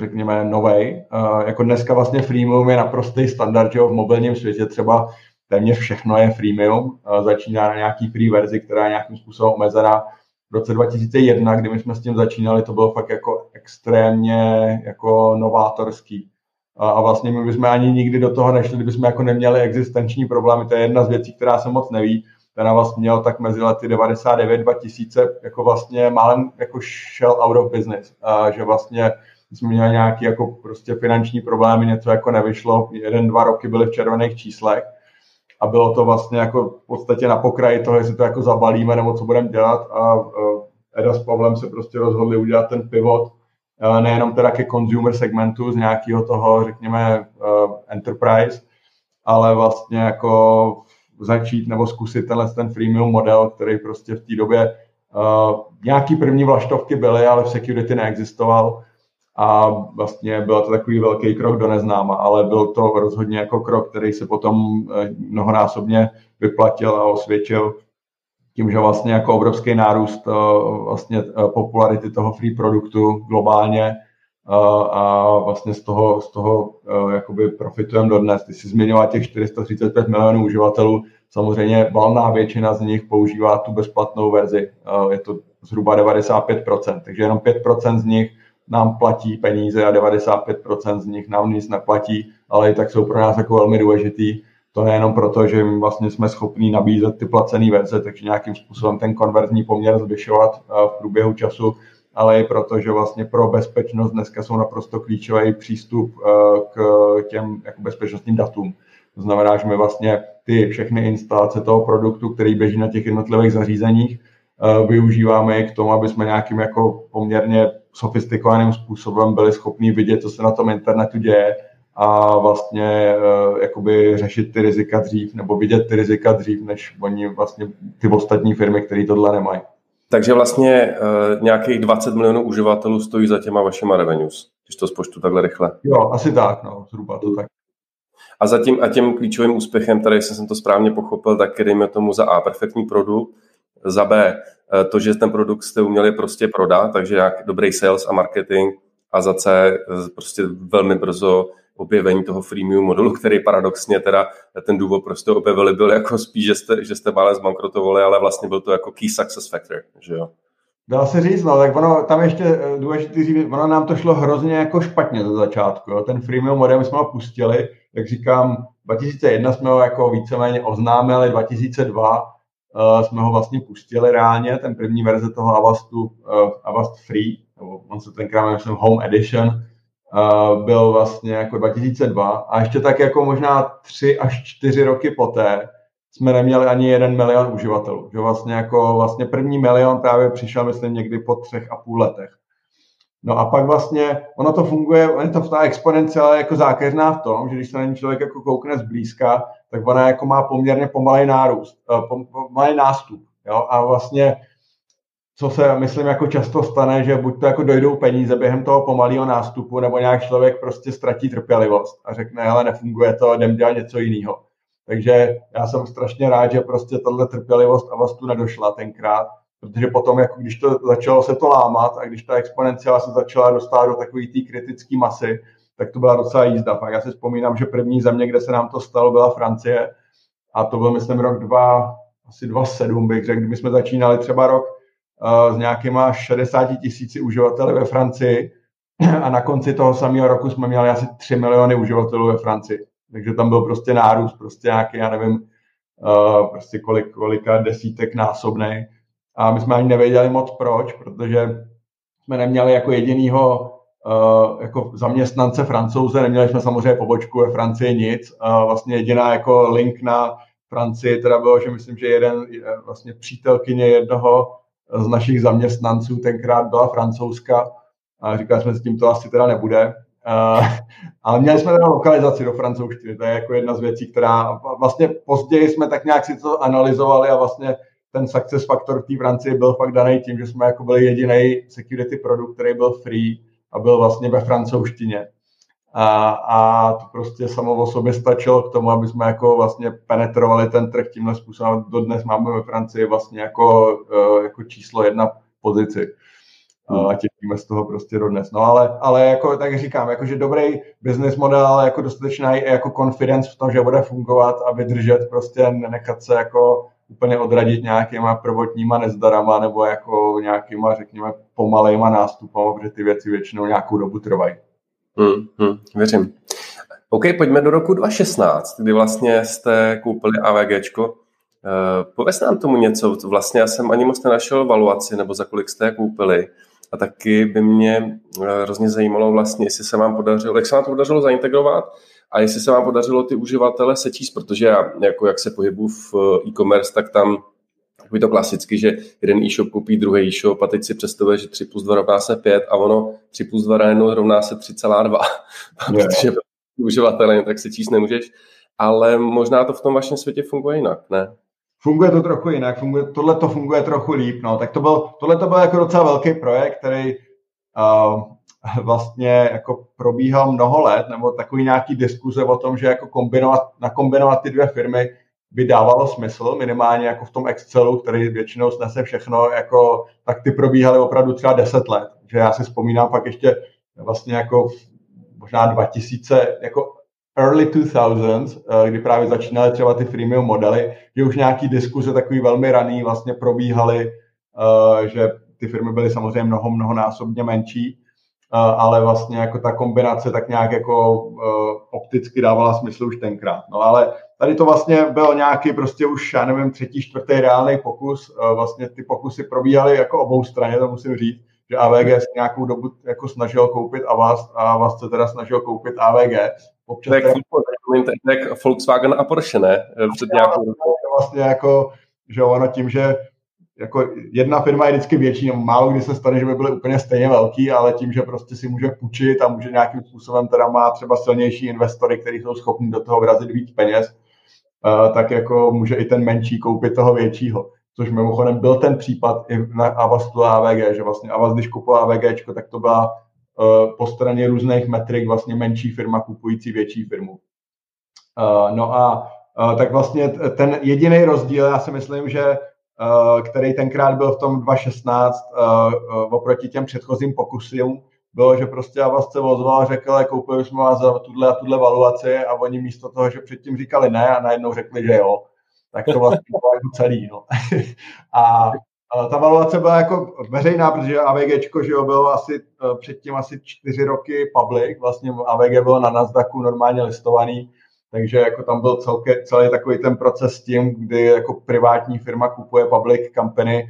řekněme, novej. Jako dneska vlastně freemium je naprostý standard, že v mobilním světě třeba téměř všechno je freemium, začíná na nějaký free verzi, která je nějakým způsobem omezená. V roce 2001, kdy my jsme s tím začínali, to bylo fakt jako extrémně jako novátorský. A vlastně my bychom ani nikdy do toho nešli, kdybychom jako neměli existenční problémy. To je jedna z věcí, která se moc neví. Ten vlastně měl tak mezi lety 99 2000 jako vlastně málem jako šel out of business. A že vlastně jsme měli nějaký jako prostě finanční problémy, něco jako nevyšlo. Jeden, dva roky byly v červených číslech a bylo to vlastně jako v podstatě na pokraji toho, jestli to jako zabalíme nebo co budeme dělat. A e, Eda s Pavlem se prostě rozhodli udělat ten pivot e, nejenom teda ke consumer segmentu z nějakého toho, řekněme, e, enterprise, ale vlastně jako začít nebo zkusit tenhle ten freemium model, který prostě v té době uh, nějaký první vlaštovky byly, ale v security neexistoval a vlastně byl to takový velký krok do neznáma, ale byl to rozhodně jako krok, který se potom eh, mnohonásobně vyplatil a osvědčil tím, že vlastně jako obrovský nárůst eh, vlastně eh, popularity toho free produktu globálně a vlastně z toho, z toho jakoby profitujeme dodnes. Ty jsi zmiňoval těch 435 milionů uživatelů, samozřejmě valná většina z nich používá tu bezplatnou verzi, je to zhruba 95%, takže jenom 5% z nich nám platí peníze a 95% z nich nám nic neplatí, ale i tak jsou pro nás jako velmi důležitý. To nejenom proto, že my vlastně jsme schopni nabízet ty placené verze, takže nějakým způsobem ten konverzní poměr zvyšovat eh, v průběhu času, ale i proto, že vlastně pro bezpečnost dneska jsou naprosto klíčový přístup eh, k těm jako bezpečnostním datům. To znamená, že my vlastně ty všechny instalace toho produktu, který běží na těch jednotlivých zařízeních, eh, využíváme k tomu, aby jsme nějakým jako poměrně sofistikovaným způsobem byli schopni vidět, co se na tom internetu děje a vlastně uh, jakoby řešit ty rizika dřív nebo vidět ty rizika dřív, než oni vlastně ty ostatní firmy, které tohle nemají. Takže vlastně uh, nějakých 20 milionů uživatelů stojí za těma vašima revenues, když to spočtu takhle rychle. Jo, asi tak, no, zhruba to tak. A zatím a tím klíčovým úspěchem, tady jsem to správně pochopil, tak dejme tomu za A perfektní produkt, za B Eh, to, že ten produkt jste uměli prostě prodat, takže jak dobrý sales a marketing a za C eh, prostě velmi brzo objevení toho freemium modelu, který paradoxně teda ten důvod prostě objevili byl jako spíš, že jste, že jste mále zbankrotovali, ale vlastně byl to jako key success factor, že jo? Dá se říct, no, tak ono, tam ještě eh, důležitý říct, ono nám to šlo hrozně jako špatně za začátku, jo. ten freemium model jsme ho pustili, jak říkám, 2001 jsme ho jako víceméně oznámili, 2002 uh, jsme ho vlastně pustili reálně, ten první verze toho Avastu, uh, Avast Free, nebo on se tenkrát jmenuje Home Edition, uh, byl vlastně jako 2002 a ještě tak jako možná tři až čtyři roky poté jsme neměli ani jeden milion uživatelů. Že vlastně jako vlastně první milion právě přišel, myslím, někdy po třech a půl letech. No a pak vlastně, ono to funguje, on to ta exponenciála jako zákeřná v tom, že když se na ní člověk jako koukne zblízka, tak ona jako má poměrně pomalý nárůst, eh, pomalý nástup. Jo? A vlastně, co se, myslím, jako často stane, že buď to jako dojdou peníze během toho pomalého nástupu, nebo nějak člověk prostě ztratí trpělivost a řekne, hele, nefunguje to, jdem dělat něco jiného. Takže já jsem strašně rád, že prostě tahle trpělivost a tu nedošla tenkrát, protože potom, jako když to začalo se to lámat a když ta exponenciála se začala dostat do takové té kritické masy, tak to byla docela jízda. Fakt já si vzpomínám, že první země, kde se nám to stalo, byla Francie a to byl, myslím, rok 2, asi 2,7 bych řekl, kdy jsme začínali třeba rok uh, s nějakýma 60 tisíci uživateli ve Francii a na konci toho samého roku jsme měli asi 3 miliony uživatelů ve Francii. Takže tam byl prostě nárůst, prostě nějaký, já nevím, uh, prostě kolik, kolika desítek násobný. A my jsme ani nevěděli moc proč, protože jsme neměli jako jedinýho uh, jako zaměstnance francouze, neměli jsme samozřejmě pobočku ve Francii nic. Uh, vlastně jediná jako link na Francii teda bylo, že myslím, že jeden vlastně přítelkyně jednoho z našich zaměstnanců tenkrát byla francouzska a říkali jsme, s tím to asi teda nebude. Uh, ale měli jsme teda lokalizaci do francouzštiny, to je jako jedna z věcí, která vlastně později jsme tak nějak si to analyzovali a vlastně ten success faktor v té Francii byl fakt daný tím, že jsme jako byli jediný security produkt, který byl free a byl vlastně ve francouzštině. A, a to prostě samo o sobě stačilo k tomu, aby jsme jako vlastně penetrovali ten trh tímhle způsobem. Dodnes máme ve Francii vlastně jako, e, jako číslo jedna pozici. A těšíme z toho prostě dodnes. No ale, ale jako tak říkám, jako, že dobrý business model, jako dostatečná jako confidence v tom, že bude fungovat a vydržet, prostě nenechat se jako úplně odradit nějakýma prvotníma nezdarama nebo jako nějakýma, řekněme, pomalejma nástupama, protože ty věci většinou nějakou dobu trvají. Hmm, hmm, věřím. OK, pojďme do roku 2016, kdy vlastně jste koupili AVGčko. Eh, pověz nám tomu něco. Vlastně já jsem ani moc nenašel valuaci, nebo za kolik jste je koupili. A taky by mě eh, hrozně zajímalo vlastně, jestli se vám podařilo, jak se vám to podařilo zaintegrovat a jestli se vám podařilo ty uživatele sečíst, protože já, jako jak se pohybu v eh, e-commerce, tak tam takový to klasicky, že jeden e-shop koupí druhý e-shop a teď si představuje, že 3 plus 2 rovná se 5 a ono 3 plus 2 najednou rovná se 3,2, protože uživatele tak se číst nemůžeš, ale možná to v tom vašem světě funguje jinak, ne? Funguje to trochu jinak, funguje, tohle to funguje trochu líp, no. Tak to byl, tohle to byl jako docela velký projekt, který uh, vlastně jako probíhal mnoho let, nebo takový nějaký diskuze o tom, že jako kombinovat, nakombinovat ty dvě firmy by dávalo smysl, minimálně jako v tom Excelu, který většinou snese všechno, jako, tak ty probíhaly opravdu třeba 10 let. Že já si vzpomínám fakt ještě vlastně jako možná 2000, jako early 2000s, eh, kdy právě začínaly třeba ty freemium modely, že už nějaký diskuze takový velmi raný vlastně probíhaly, eh, že ty firmy byly samozřejmě mnoho, mnohonásobně menší, eh, ale vlastně jako ta kombinace tak nějak jako opticky dávala smysl už tenkrát. No ale tady to vlastně byl nějaký prostě už, já nevím, třetí, čtvrtý reálný pokus. Vlastně ty pokusy probíhaly jako obou straně, to musím říct, že AVG se nějakou dobu jako snažil koupit Avast a Avast se teda snažil koupit AVG. Občas tak, tak, tak Volkswagen a Porsche, ne? Před nějakou Vlastně jako, že ono tím, že jako jedna firma je vždycky větší, no málo kdy se stane, že by byly úplně stejně velký, ale tím, že prostě si může půjčit a může nějakým způsobem teda má třeba silnější investory, kteří jsou schopni do toho vrazit víc peněz, uh, tak jako může i ten menší koupit toho většího. Což mimochodem byl ten případ i na Avastu a AVG, že vlastně Avast, když kupoval AVG, tak to byla uh, po straně různých metrik vlastně menší firma kupující větší firmu. Uh, no a tak vlastně ten jediný rozdíl, já si myslím, že který tenkrát byl v tom 2016 uh, uh, oproti těm předchozím pokusům, bylo, že prostě Avast se ozval a řekl, koupili jsme vás za tuhle a tuhle valuaci a oni místo toho, že předtím říkali ne a najednou řekli, že jo, tak to vlastně bylo jako celý. No. a ta valuace byla jako veřejná, protože AVG že jo, bylo asi předtím asi čtyři roky public, vlastně AVG bylo na Nasdaqu normálně listovaný, takže jako tam byl celké, celý takový ten proces s tím, kdy jako privátní firma kupuje public company,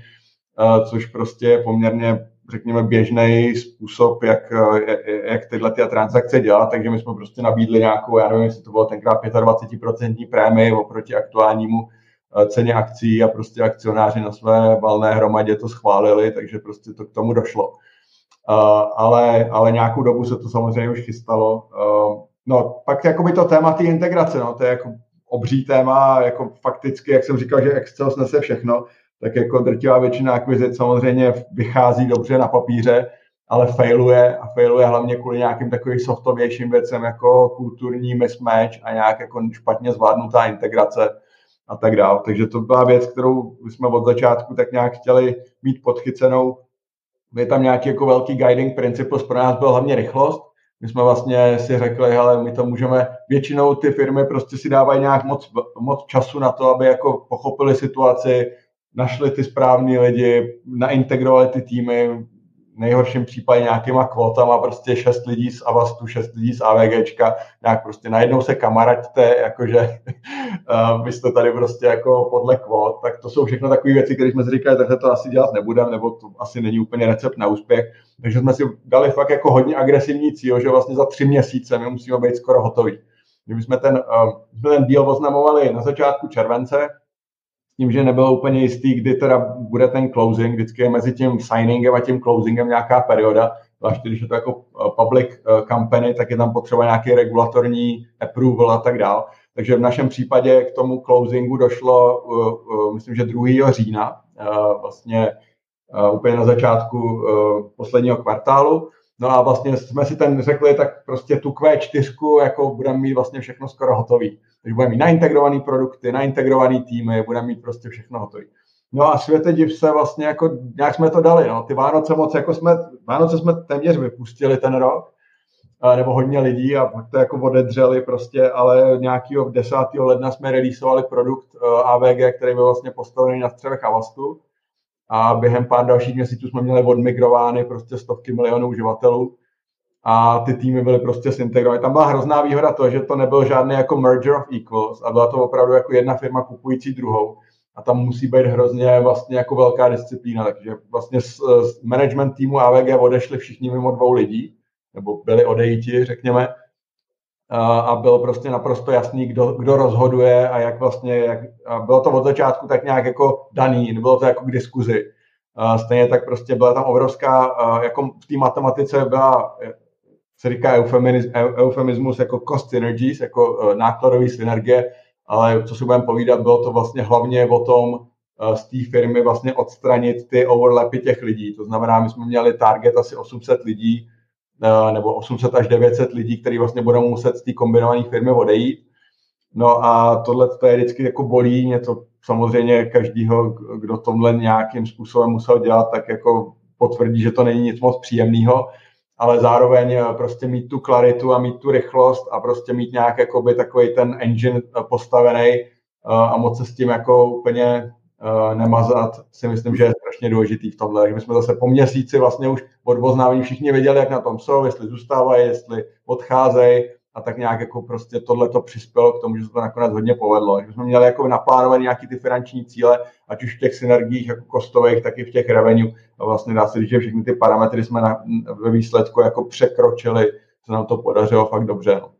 e, což prostě je poměrně řekněme, běžný způsob, jak, jak tyhle ty transakce dělat, takže my jsme prostě nabídli nějakou, já nevím, jestli to bylo tenkrát 25% prémii oproti aktuálnímu eh, ceně akcí a prostě akcionáři na své valné hromadě to schválili, takže prostě to k tomu došlo. ale, ale nějakou dobu se to samozřejmě už chystalo. No, pak jakoby to téma té integrace, no, to je jako obří téma, jako fakticky, jak jsem říkal, že Excel snese všechno, tak jako drtivá většina akvizic samozřejmě vychází dobře na papíře, ale failuje a failuje hlavně kvůli nějakým takovým softovějším věcem jako kulturní mismatch a nějak jako špatně zvládnutá integrace a tak dále. Takže to byla věc, kterou jsme od začátku tak nějak chtěli mít podchycenou. Je tam nějaký jako velký guiding principus, pro nás byl hlavně rychlost. My jsme vlastně si řekli, hele, my to můžeme, většinou ty firmy prostě si dávají nějak moc, moc času na to, aby jako pochopili situaci, našli ty správní lidi, naintegrovali ty týmy, nejhorším případě nějakýma kvotama, prostě šest lidí z Avastu, šest lidí z AVGčka, nějak prostě najednou se kamaraďte, jakože vy jste tady prostě jako podle kvot, tak to jsou všechno takové věci, které jsme si říkali, takhle to asi dělat nebudeme, nebo to asi není úplně recept na úspěch. Takže jsme si dali fakt jako hodně agresivní cíl, že vlastně za tři měsíce my musíme být skoro hotoví. My jsme ten, uh, ten díl oznamovali na začátku července, tím, že nebylo úplně jistý, kdy teda bude ten closing, vždycky je mezi tím signingem a tím closingem nějaká perioda, zvláště když je to jako eh, public eh, company, tak je tam potřeba nějaký regulatorní approval a tak dál. Takže v našem případě k tomu closingu došlo, eh, myslím, že 2. října, vlastně úplně na začátku posledního kvartálu. No a vlastně jsme si ten řekli, tak prostě tu Q4 jako budeme mít vlastně všechno skoro hotový. Takže budeme mít naintegrované produkty, naintegrované týmy, budeme mít prostě všechno hotové. No a světe div se vlastně jako, nějak jsme to dali, no. Ty Vánoce moc, jako jsme, Vánoce jsme téměř vypustili ten rok, nebo hodně lidí a to jako odedřeli prostě, ale nějakého 10. ledna jsme releaseovali produkt AVG, který byl vlastně postavený na střevech Avastu a během pár dalších měsíců jsme měli odmigrovány prostě stovky milionů uživatelů a ty týmy byly prostě zintegrované. Tam byla hrozná výhoda to, že to nebyl žádný jako merger of equals a byla to opravdu jako jedna firma kupující druhou a tam musí být hrozně vlastně jako velká disciplína, takže vlastně z, z management týmu AVG odešli všichni mimo dvou lidí, nebo byli odejiti, řekněme, a bylo prostě naprosto jasný, kdo, kdo rozhoduje a jak vlastně, jak, a bylo to od začátku tak nějak jako daný, nebylo to jako k diskuzi. A stejně tak prostě byla tam obrovská, jako v té matematice byla se říká eufemismus jako cost synergies, jako e, nákladové synergie, ale co si budeme povídat, bylo to vlastně hlavně o tom e, z té firmy vlastně odstranit ty overlapy těch lidí. To znamená, my jsme měli target asi 800 lidí, e, nebo 800 až 900 lidí, kteří vlastně budou muset z té kombinované firmy odejít. No a tohle to je vždycky jako bolí, něco samozřejmě každýho, kdo tomhle nějakým způsobem musel dělat, tak jako potvrdí, že to není nic moc příjemného ale zároveň eh, prostě mít tu klaritu a mít tu rychlost a prostě mít nějak jakoby takový ten engine eh, postavený eh, a moc se s tím jako úplně nemazat, si myslím, že je strašně důležitý v tomhle. Takže my jsme zase po měsíci vlastně už od všichni věděli, jak na tom jsou, jestli zůstávají, jestli odcházejí a tak nějak jako prostě tohle to přispělo k tomu, že se to nakonec hodně povedlo. Že jsme měli jako naplánované nějaký ty finanční cíle, ať už v těch synergiích jako kostových, tak i v těch revenue. A vlastně dá se říct, že všechny ty parametry jsme na, ve výsledku jako překročili, se nám to podařilo fakt dobře. No.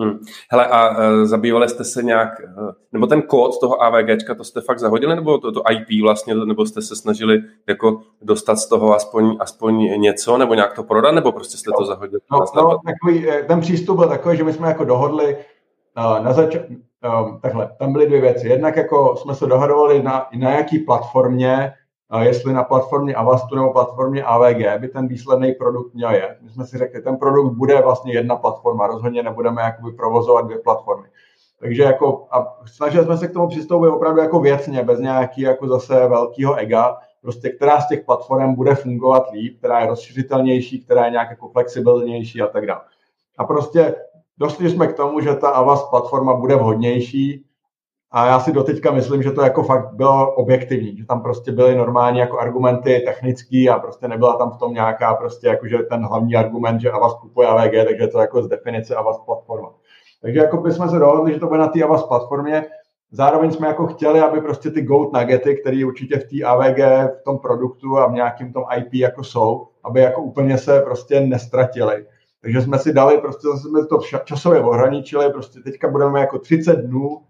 Hmm. Hele, a uh, zabývali jste se nějak, uh, nebo ten kód toho AVGčka, to jste fakt zahodili, nebo to, to IP vlastně, nebo jste se snažili jako dostat z toho aspoň, aspoň něco, nebo nějak to prodat, nebo prostě jste no, to zahodili? No, no, takový, eh, ten přístup byl takový, že my jsme jako dohodli uh, na začátku, um, takhle, tam byly dvě věci. Jednak jako jsme se dohadovali na, na jaký platformě jestli na platformě Avastu nebo platformě AVG by ten výsledný produkt měl je. My jsme si řekli, ten produkt bude vlastně jedna platforma, rozhodně nebudeme jakoby provozovat dvě platformy. Takže jako, a snažili jsme se k tomu přistoupit opravdu jako věcně, bez nějaký jako zase velkého ega, prostě která z těch platform bude fungovat líp, která je rozšířitelnější, která je nějak jako flexibilnější a tak dále. A prostě došli jsme k tomu, že ta Avast platforma bude vhodnější, a já si doteďka myslím, že to jako fakt bylo objektivní, že tam prostě byly normální jako argumenty technický a prostě nebyla tam v tom nějaká prostě jako, že ten hlavní argument, že Avast kupuje AVG, takže to jako z definice Avast platforma. Takže jako bychom se dohodli, že to bude na té Avast platformě. Zároveň jsme jako chtěli, aby prostě ty gold nuggety, které určitě v té AVG, v tom produktu a v nějakém tom IP jako jsou, aby jako úplně se prostě nestratili. Takže jsme si dali, prostě jsme to časově ohraničili, prostě teďka budeme jako 30 dnů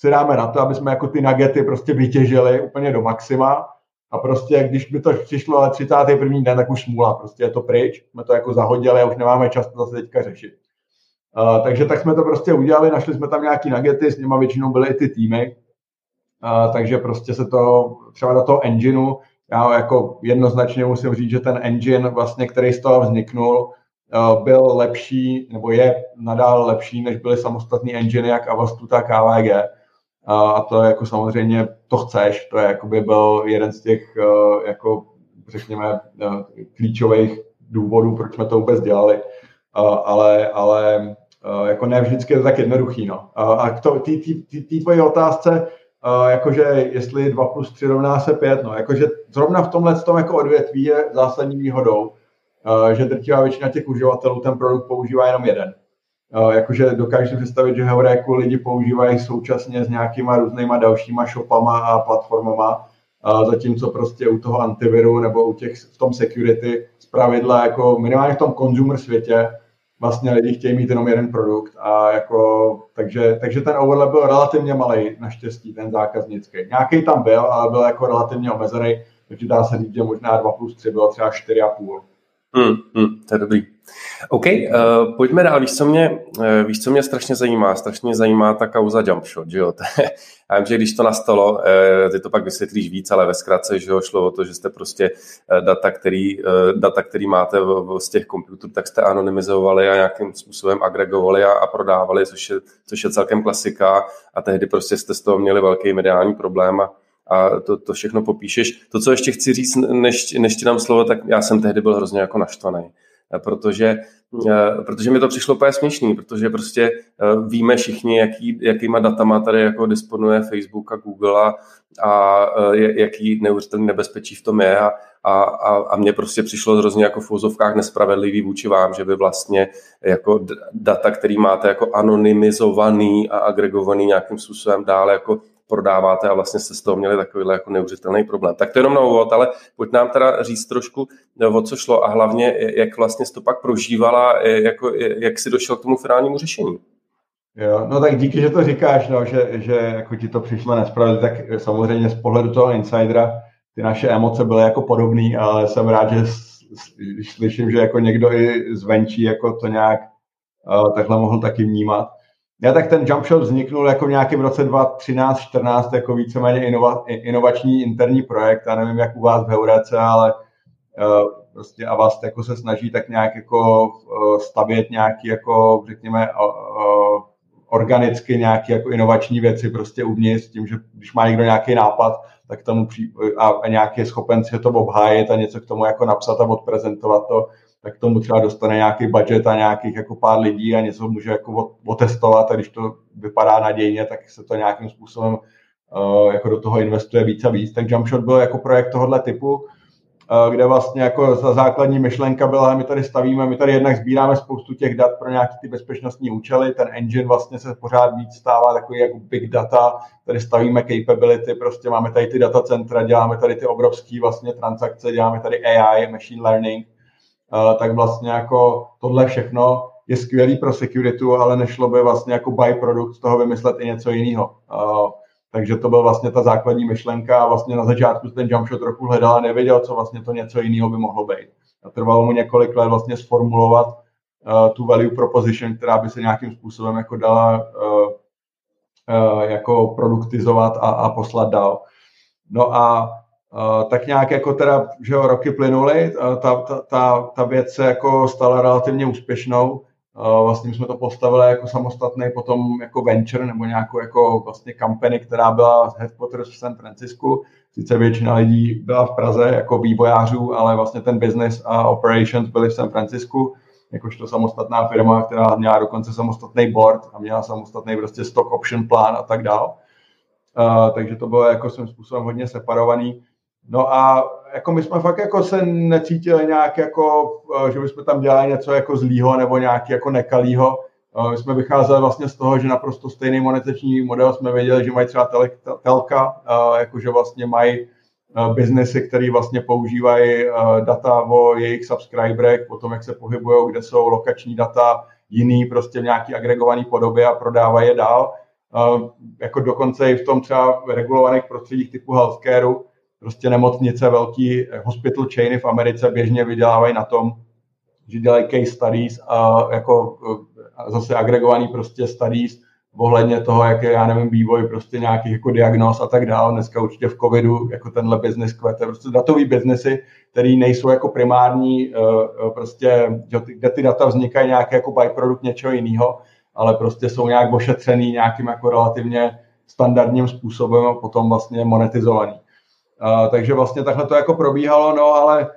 si dáme na to, aby jsme jako ty nagety prostě vytěžili úplně do maxima A prostě, když by to přišlo ale 31. den, tak už smůla, prostě je to pryč, jsme to jako zahodili a už nemáme čas to zase teďka řešit. Uh, takže tak jsme to prostě udělali, našli jsme tam nějaký nuggety, s nimi většinou byly i ty týmy, uh, takže prostě se to třeba do toho engineu, já jako jednoznačně musím říct, že ten engine, vlastně, který z toho vzniknul, uh, byl lepší, nebo je nadále lepší, než byly samostatný engine jak Avastu, tak KVG. A to jako samozřejmě to chceš, to je jako by byl jeden z těch, jako řekněme, klíčových důvodů, proč jsme to vůbec dělali. Ale, ale jako ne vždycky je to tak jednoduchý. No. A k té tvojí otázce, jakože jestli 2 plus 3 rovná se 5, no, jakože zrovna v tomhle tom jako odvětví je zásadní výhodou, že drtivá většina těch uživatelů ten produkt používá jenom jeden. Jakože dokážu představit, že Heuréku lidi používají současně s nějakýma různýma dalšíma shopama a platformama, zatímco prostě u toho antiviru nebo u těch v tom security zpravidla jako minimálně v tom consumer světě vlastně lidi chtějí mít jenom jeden produkt a jako, takže, takže ten overlap byl relativně malý, naštěstí, ten zákaznický. Nějaký tam byl, ale byl jako relativně omezený, takže dá se říct, že možná 2 plus 3 bylo třeba 4,5. Hmm, hmm, to je dobrý. OK, uh, pojďme dál. Víš co, mě, uh, víš, co mě strašně zajímá? Strašně zajímá ta kauza jumpshot, že jo? Já vím, že když to nastalo, uh, ty to pak vysvětlíš víc, ale ve zkratce, že jo, šlo o to, že jste prostě data, který, uh, data, který máte z těch počítačů, tak jste anonymizovali a nějakým způsobem agregovali a, a prodávali, což je, což je celkem klasika a tehdy prostě jste z toho měli velký mediální problém a a to, to všechno popíšeš. To, co ještě chci říct, než, než ti dám slovo, tak já jsem tehdy byl hrozně jako naštvaný protože, protože mi to přišlo úplně směšný, protože prostě víme všichni, jaký, jakýma datama tady jako disponuje Facebook a Google a, a jaký neuvěřitelný nebezpečí v tom je a, a, a mně prostě přišlo hrozně jako v úzovkách nespravedlivý vůči vám, že vy vlastně jako data, který máte jako anonymizovaný a agregovaný nějakým způsobem dále jako prodáváte a vlastně jste z toho měli takovýhle jako neuvěřitelný problém. Tak to jenom na úvod, ale pojď nám teda říct trošku, no, o co šlo a hlavně, jak vlastně to pak prožívala, jako, jak jsi došel k tomu finálnímu řešení. Jo, no tak díky, že to říkáš, no, že, že jako ti to přišlo nespravedlivě, tak samozřejmě z pohledu toho insidera ty naše emoce byly jako podobné, ale jsem rád, že slyším, že jako někdo i zvenčí jako to nějak uh, takhle mohl taky vnímat. Já tak ten jump shot vzniknul jako v nějakém roce 2013-14 jako víceméně inova, inovační interní projekt. Já nevím, jak u vás v Heurece, ale uh, prostě a vás jako se snaží tak nějak jako uh, stavět nějaký jako řekněme uh, organicky nějaké jako inovační věci prostě uvnitř, tím, že když má někdo nějaký nápad, tak tomu při, a, a nějaký je schopen si to obhájit a něco k tomu jako napsat a odprezentovat to, tak tomu třeba dostane nějaký budget a nějakých jako pár lidí a něco může jako otestovat a když to vypadá nadějně, tak se to nějakým způsobem uh, jako do toho investuje víc a víc. Tak Jumpshot byl jako projekt tohohle typu, uh, kde vlastně jako za základní myšlenka byla, my tady stavíme, my tady jednak sbíráme spoustu těch dat pro nějaké ty bezpečnostní účely, ten engine vlastně se pořád víc stává takový jako big data, tady stavíme capability, prostě máme tady ty data centra, děláme tady ty obrovské vlastně transakce, děláme tady AI, machine learning, tak vlastně jako tohle všechno je skvělý pro security, ale nešlo by vlastně jako byproduct z toho vymyslet i něco jiného. Takže to byla vlastně ta základní myšlenka a vlastně na začátku ten jump shot trochu hledal a nevěděl, co vlastně to něco jiného by mohlo být. A trvalo mu několik let vlastně sformulovat uh, tu value proposition, která by se nějakým způsobem jako dala uh, uh, jako produktizovat a, a poslat dál. No a tak nějak jako teda, že jo, roky plynuly, ta, ta, ta, ta věc se jako stala relativně úspěšnou. Vlastně jsme to postavili jako samostatný potom jako venture nebo nějakou jako vlastně company, která byla headquarters v San Francisku. Sice většina lidí byla v Praze jako vývojářů, ale vlastně ten business a operations byly v San Francisku jakožto samostatná firma, která měla dokonce samostatný board a měla samostatný prostě stock option plán a tak dál. Uh, takže to bylo jako svým způsobem hodně separovaný. No a jako my jsme fakt jako se necítili nějak jako, eh, že bychom tam dělali něco jako zlýho nebo nějaký jako nekalýho. Eh, my jsme vycházeli vlastně z toho, že naprosto stejný monetizační model jsme věděli, že mají třeba tele, telka, eh, jakože vlastně mají biznesy, které vlastně používají data o jejich subscriberech, o tom, jak se pohybují, kde jsou lokační data, jiný prostě v nějaký agregovaný podobě a prodávají je dál. Jako dokonce i v tom třeba regulovaných prostředích typu healthcareu, prostě nemocnice, velký hospital chainy v Americe běžně vydělávají na tom, že dělají case studies a jako zase agregovaný prostě studies ohledně toho, jak je, já nevím, vývoj prostě nějakých jako diagnóz a tak dále. Dneska určitě v covidu jako tenhle business kvete. Prostě datový biznesy, který nejsou jako primární, eh, eh, prostě, kde ty data vznikají nějaký jako byprodukt něčeho jiného, ale prostě jsou nějak ošetřený nějakým jako relativně standardním způsobem a potom vlastně monetizovaný. Takže vlastně takhle to jako probíhalo, no ale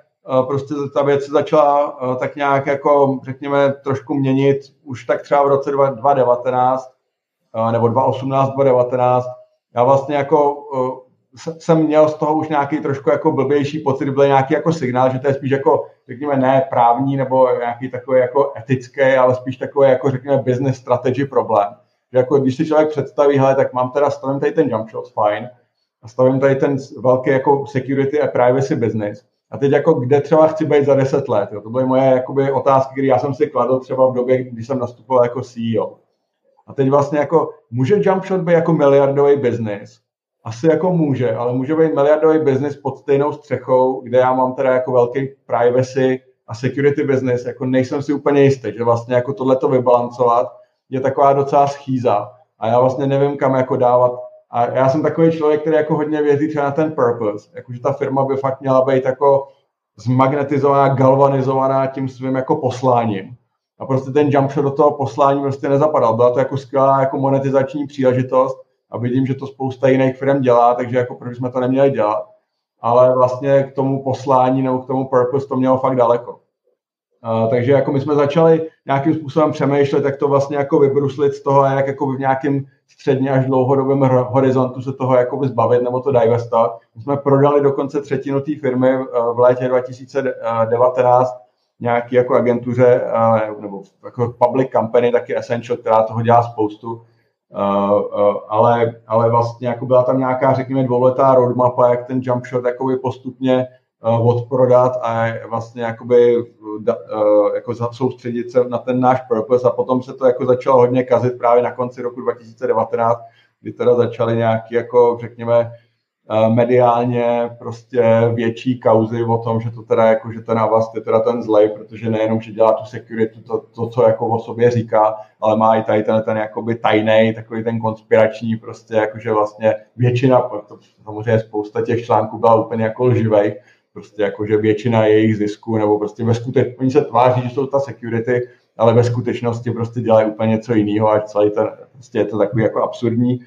prostě ta věc se začala tak nějak jako, řekněme, trošku měnit už tak třeba v roce 2019 nebo 2018, 2019. Já vlastně jako jsem měl z toho už nějaký trošku jako blbější pocit, byl nějaký jako signál, že to je spíš jako, řekněme, ne právní nebo nějaký takový jako etický, ale spíš takový jako, řekněme, business strategy problém. Že jako když si člověk představí, hele, tak mám teda, stavím tady ten jump shot, fine, a stavím tady ten velký jako security a privacy business. A teď jako kde třeba chci být za 10 let? Jo? To byly moje jakoby, otázky, které já jsem si kladl třeba v době, když jsem nastupoval jako CEO. A teď vlastně jako, může Jumpshot být jako miliardový business? Asi jako může, ale může být miliardový business pod stejnou střechou, kde já mám teda jako velký privacy a security business, jako nejsem si úplně jistý, že vlastně jako tohleto vybalancovat je taková docela schýza a já vlastně nevím, kam jako dávat. A já jsem takový člověk, který jako hodně věří třeba na ten purpose, jakože ta firma by fakt měla být jako zmagnetizovaná, galvanizovaná tím svým jako posláním. A prostě ten jump shot do toho poslání prostě nezapadal. Byla to jako skvělá jako monetizační příležitost a vidím, že to spousta jiných firm dělá, takže jako proč jsme to neměli dělat. Ale vlastně k tomu poslání nebo k tomu purpose to mělo fakt daleko. Uh, takže jako my jsme začali nějakým způsobem přemýšlet, jak to vlastně jako vybruslit z toho a jak jako v nějakém středně až dlouhodobém horizontu se toho jako zbavit nebo to divestat. My jsme prodali dokonce třetinu té firmy v létě 2019 nějaký jako agentuře nebo jako public company, taky Essential, která toho dělá spoustu, ale, ale vlastně jako byla tam nějaká, řekněme, dvouletá roadmapa, jak ten jump shot jakoby postupně odprodat a vlastně jakoby jako soustředit se na ten náš purpose. A potom se to jako začalo hodně kazit právě na konci roku 2019, kdy teda začaly nějaký jako řekněme Eh, mediálně prostě větší kauzy o tom, že to teda jako, že ten Avast je teda ten zlej, protože nejenom, že dělá tu security, to, to, co jako o sobě říká, ale má i tady ten, ten jakoby tajný, takový ten konspirační, prostě jakože vlastně většina, to, samozřejmě spousta těch článků byla úplně jako lživej, prostě jako, že většina jejich zisků, nebo prostě ve skutečnosti, oni se tváří, že jsou ta security, ale ve skutečnosti prostě dělají úplně něco jiného a celý ten, prostě je to takový jako absurdní.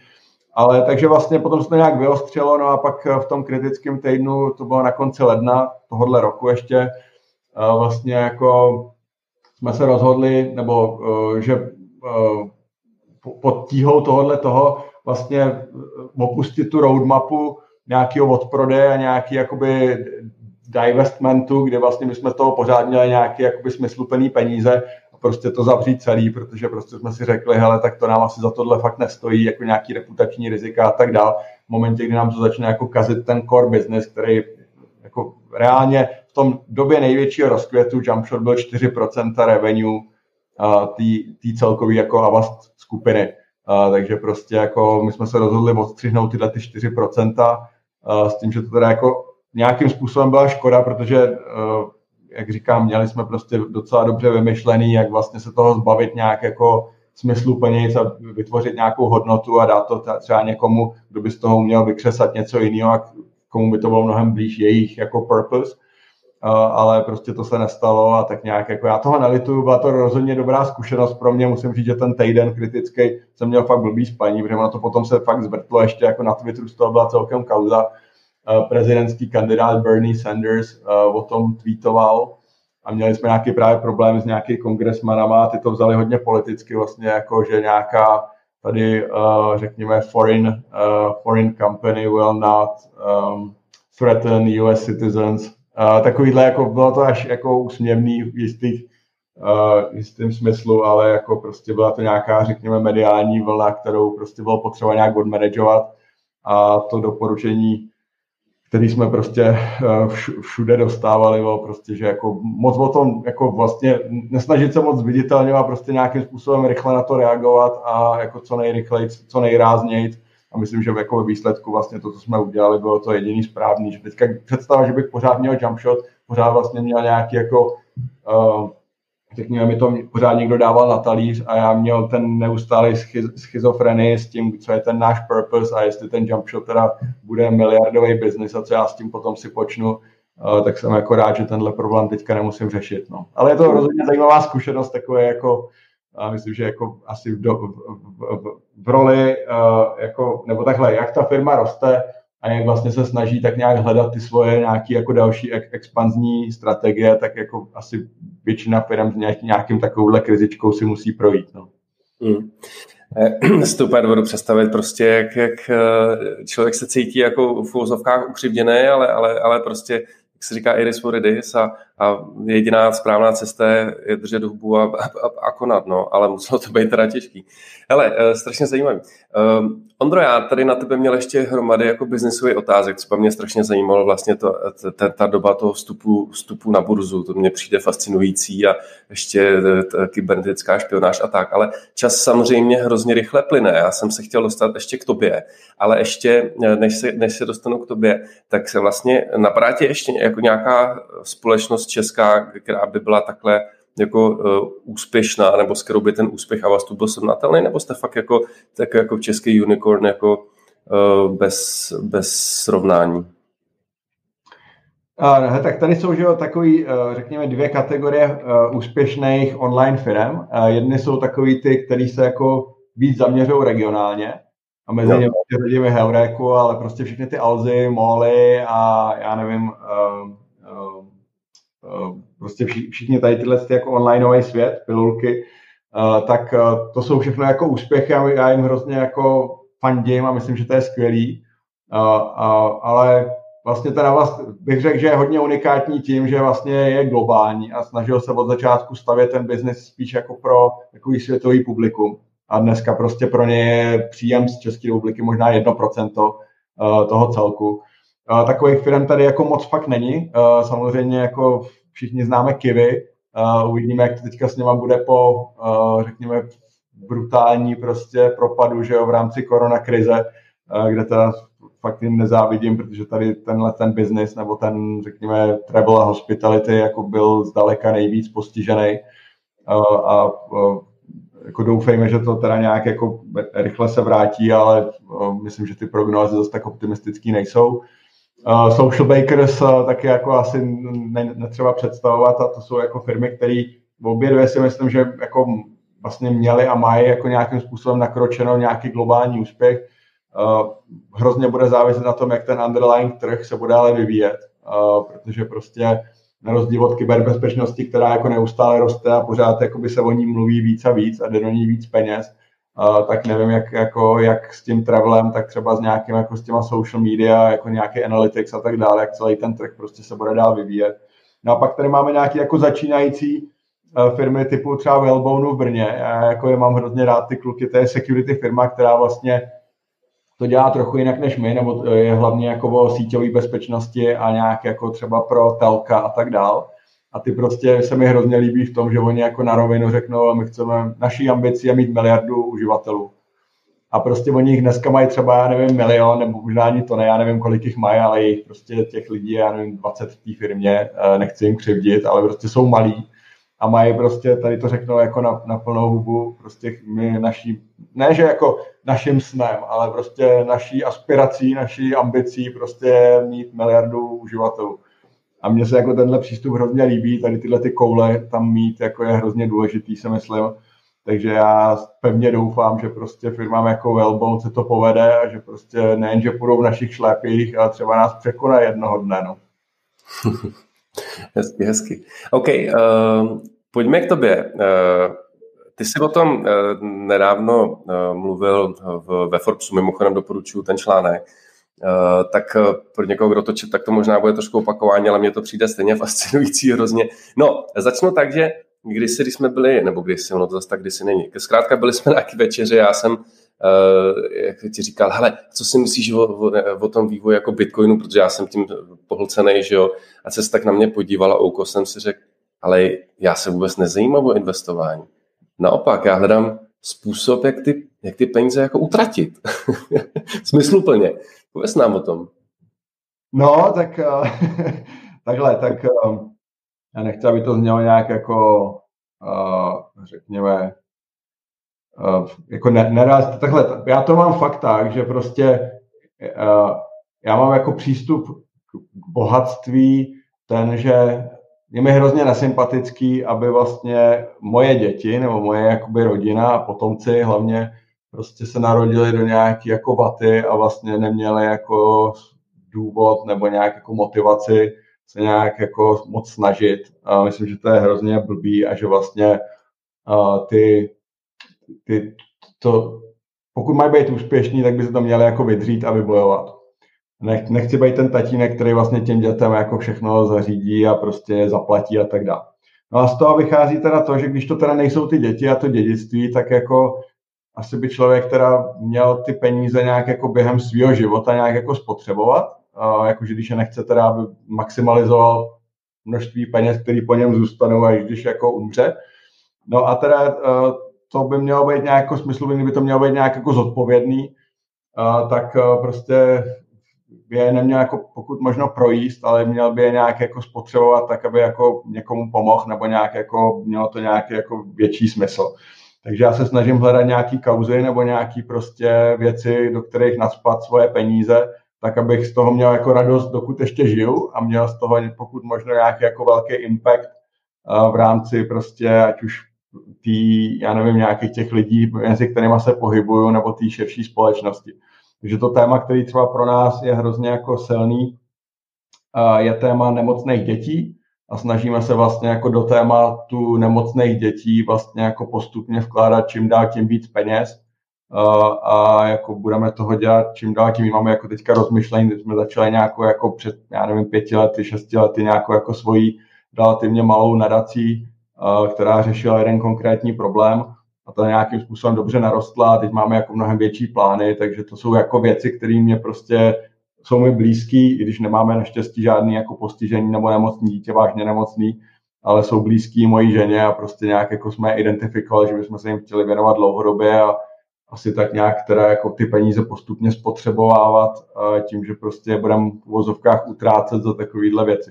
Ale takže vlastně potom se to nějak vyostřelo, no a pak v tom kritickém týdnu, to bylo na konci ledna tohohle roku ještě, vlastně jako jsme se rozhodli, nebo e, že pod tíhou tohohle toho vlastně opustit tu roadmapu nějakého odprodeje a nějaký jakoby divestmentu, kde vlastně my jsme toho pořád měli nějaké jakoby smysluplný peníze prostě to zavřít celý, protože prostě jsme si řekli, hele, tak to nám asi za tohle fakt nestojí, jako nějaký reputační rizika a tak dál. V momentě, kdy nám to začne jako kazit ten core business, který jako reálně v tom době největšího rozkvětu Jumpshot byl 4% revenue té celkové jako Avast skupiny. Uh, takže prostě jako my jsme se rozhodli odstřihnout tyhle ty 4% uh, s tím, že to teda jako nějakým způsobem byla škoda, protože uh, jak říkám, měli jsme prostě docela dobře vymyšlený, jak vlastně se toho zbavit nějak jako smysluplně a vytvořit nějakou hodnotu a dát to třeba někomu, kdo by z toho uměl vykřesat něco jiného a komu by to bylo mnohem blíž jejich jako purpose. Uh, ale prostě to se nestalo a tak nějak jako já toho nelituju, byla to rozhodně dobrá zkušenost pro mě, musím říct, že ten týden kritický jsem měl fakt blbý spaní, protože ono to potom se fakt zvrtlo ještě jako na Twitteru, z toho byla celkem kauza, Eh, prezidentský kandidát Bernie Sanders eh, o tom tweetoval a měli jsme nějaký právě problém s nějaký kongresmanama a ty to vzali hodně politicky vlastně jako, že nějaká tady, uh, řekněme, foreign, foreign company will not um, threaten US citizens. Takovýhle, jako bylo to až jako usměvný v jistých, uh, jistým smyslu, ale jako prostě byla to nějaká, řekněme, mediální vlna, kterou prostě bylo potřeba nějak odmanagovat a to doporučení který jsme prostě eh, všude dostávali, bylo prostě, že jako moc o tom, jako vlastně nesnažit se moc viditelně a prostě nějakým způsobem rychle na to reagovat a jako co nejrychleji, co nejrázněji a myslím, že jako ve výsledku vlastně to, co jsme udělali, bylo to jediný správný. Že teďka představa, že bych pořád měl jump shot, pořád vlastně měl nějaký jako uh, řekněme, mi to pořád někdo dával na talíř a já měl ten neustálý schizofrenii s tím, co je ten náš purpose a jestli ten jump shot teda bude miliardový biznis a co já s tím potom si počnu, uh, tak jsem jako rád, že tenhle problém teďka nemusím řešit. No. Ale je to rozhodně zajímavá zkušenost, takové jako a myslím, že jako asi v, do, v, v, v roli, uh, jako, nebo takhle, jak ta firma roste a jak vlastně se snaží tak nějak hledat ty svoje nějaké jako další expanzní strategie, tak jako asi většina firm s nějaký, nějakým takovouhle krizičkou si musí projít. No. Hmm. Si to dovedu představit prostě, jak, jak eh, člověk se cítí jako v úvozovkách ukřivděný, ale, ale, ale prostě jak se říká, Iris for it a, a jediná správná cesta je držet hubu a, a, a konat, no, ale muselo to být teda těžký. Hele, uh, strašně zajímavý. Uh, Ondro, já tady na tebe měl ještě hromady jako biznisový otázek, co mě strašně zajímalo vlastně to, ta, ta doba toho vstupu, vstupu na burzu, to mě přijde fascinující a ještě kybernetická špionáž a tak, ale čas samozřejmě hrozně rychle plyne. Já jsem se chtěl dostat ještě k tobě, ale ještě než se, než se dostanu k tobě, tak se vlastně napadá tě ještě jako nějaká společnost česká, která by byla takhle jako uh, úspěšná, nebo s kterou by ten úspěch a vás tu byl srovnatelný, nebo jste fakt jako, tak jako český unicorn jako uh, bez, bez srovnání? Uh, tak tady jsou že jo, takový, uh, řekněme, dvě kategorie uh, úspěšných online firm. Uh, jedny jsou takový ty, které se jako víc zaměřují regionálně a mezi no. nimi řadíme Heuréku, ale prostě všechny ty Alzy, Moly a já nevím, uh, prostě všichni tady tyhle ty jako onlineový svět, pilulky, uh, tak uh, to jsou všechno jako úspěchy a já jim hrozně jako fandím a myslím, že to je skvělý. Ale vlastně teda vlast, bych řekl, že je hodně unikátní tím, že vlastně je globální a snažil se od začátku stavět ten biznis spíš jako pro takový světový publikum. A dneska prostě pro ně je příjem z České republiky možná 1% toho celku. Takových firm tady jako moc fakt není. Samozřejmě jako všichni známe Kivy, uvidíme, jak to teďka s něma bude po, řekněme, brutální prostě propadu, že jo, v rámci korona krize, uh, kde teda fakt jim nezávidím, protože tady tenhle ten business nebo ten, řekněme, travel a hospitality jako byl zdaleka nejvíc postižený a jako doufejme, že to teda nějak jako rychle se vrátí, ale myslím, že ty prognózy zase tak optimistický nejsou. Uh, Social Bakers uh, taky jako asi ne, netřeba představovat a to jsou jako firmy, které obě dvě si myslím, že jako vlastně měly a mají jako nějakým způsobem nakročeno nějaký globální úspěch. Uh, hrozně bude záviset na tom, jak ten underlying trh se bude ale vyvíjet, uh, protože prostě na rozdíl od kyberbezpečnosti, která jako neustále roste a pořád jakoby se o ní mluví víc a víc a jde do ní víc peněz, tak nevím, jak, jako, jak s tím travelem, tak třeba s nějakým, jako s těma social media, jako nějaký analytics a tak dále, jak celý ten trh prostě se bude dál vyvíjet. No a pak tady máme nějaké jako začínající uh, firmy typu třeba Wellbone v Brně. Já jako je mám hrozně rád ty kluky, to je security firma, která vlastně to dělá trochu jinak než my, nebo je hlavně jako o síťové bezpečnosti a nějak jako třeba pro telka a tak dále a ty prostě se mi hrozně líbí v tom, že oni jako na rovinu řeknou, my chceme, naší ambicí je mít miliardu uživatelů. A prostě oni jich dneska mají třeba, já nevím, milion, nebo možná ani to ne, já nevím, kolik jich mají, ale jich prostě těch lidí, já nevím, 20 v té firmě, eh, nechci jim křivdit, ale prostě jsou malí a mají prostě, tady to řeknou jako na, na plnou hubu, prostě my naší, ne že jako naším snem, ale prostě naší aspirací, naší ambicí prostě mít miliardu uživatelů. A mně se jako tenhle přístup hrozně líbí, tady tyhle ty koule tam mít jako je hrozně důležitý, se myslím. Takže já pevně doufám, že prostě firmám jako Wellbone se to povede a že prostě nejen, že půjdou v našich šlépích, ale třeba nás překoná jednoho dne. No. hezky, hezky. OK, uh, pojďme k tobě. Uh, ty jsi o tom uh, nedávno uh, mluvil v, ve Forbesu, mimochodem doporučuji ten článek. Uh, tak uh, pro někoho, kdo to čet, tak to možná bude trošku opakování, ale mně to přijde stejně fascinující hrozně. No, začnu tak, že kdysi, když jsme byli, nebo kdysi, ono to zase tak kdysi není, zkrátka byli jsme na večeři, já jsem Uh, jak ti říkal, hele, co si myslíš o, o, o tom vývoji jako Bitcoinu, protože já jsem tím pohlcený, že jo, a se tak na mě podívala, ouko jsem si řekl, ale já se vůbec nezajímám o investování. Naopak, já hledám způsob, jak ty, jak ty peníze jako utratit. Smysluplně. Pověz nám o tom. No, tak takhle, tak já nechci, aby to znělo nějak jako, řekněme, jako ne, neraz, takhle, já to mám fakt tak, že prostě já mám jako přístup k bohatství ten, že je mi hrozně nesympatický, aby vlastně moje děti nebo moje jakoby rodina a potomci hlavně prostě se narodili do nějaké jako vaty a vlastně neměli jako důvod nebo nějak jako motivaci se nějak jako moc snažit. A myslím, že to je hrozně blbý a že vlastně uh, ty, ty to, pokud mají být úspěšní, tak by se to měli jako vydřít a vybojovat. Nech, nechci být ten tatínek, který vlastně těm dětem jako všechno zařídí a prostě zaplatí a tak dále. No a z toho vychází teda to, že když to teda nejsou ty děti a to dědictví, tak jako asi by člověk teda měl ty peníze nějak jako během svého života nějak jako spotřebovat, jakože když je nechce teda, aby maximalizoval množství peněz, které po něm zůstanou, až když jako umře. No a teda e, to by mělo být nějak jako smyslu, kdyby to mělo být nějak jako zodpovědný, tak e, prostě by je neměl jako pokud možno projíst, ale měl by je nějak jako spotřebovat tak, aby jako někomu pomohl, nebo nějak jako mělo to nějaký jako větší smysl. Takže já se snažím hledat nějaký kauzy nebo nějaký prostě věci, do kterých naspat svoje peníze, tak abych z toho měl jako radost, dokud ještě žiju a měl z toho pokud možno nějaký jako velký impact v rámci prostě, ať už tý, já nevím, nějakých těch lidí, mezi kterými se pohybuju, nebo té širší společnosti. Takže to téma, který třeba pro nás je hrozně jako silný, je téma nemocných dětí a snažíme se vlastně jako do tématu nemocných dětí vlastně jako postupně vkládat čím dál tím víc peněz. A jako budeme toho dělat čím dál tím máme jako teďka rozmyšlení, když jsme začali nějakou jako před, já nevím, pěti lety, šesti lety nějakou jako svoji relativně malou nadací, která řešila jeden konkrétní problém. A ta nějakým způsobem dobře narostla a teď máme jako mnohem větší plány, takže to jsou jako věci, které mě prostě jsou mi blízký, i když nemáme naštěstí žádný jako postižení nebo nemocný dítě, vážně nemocný, ale jsou blízký mojí ženě a prostě nějak jako jsme identifikovali, že bychom se jim chtěli věnovat dlouhodobě a asi tak nějak teda jako ty peníze postupně spotřebovávat tím, že prostě budeme v vozovkách utrácet za takovéhle věci.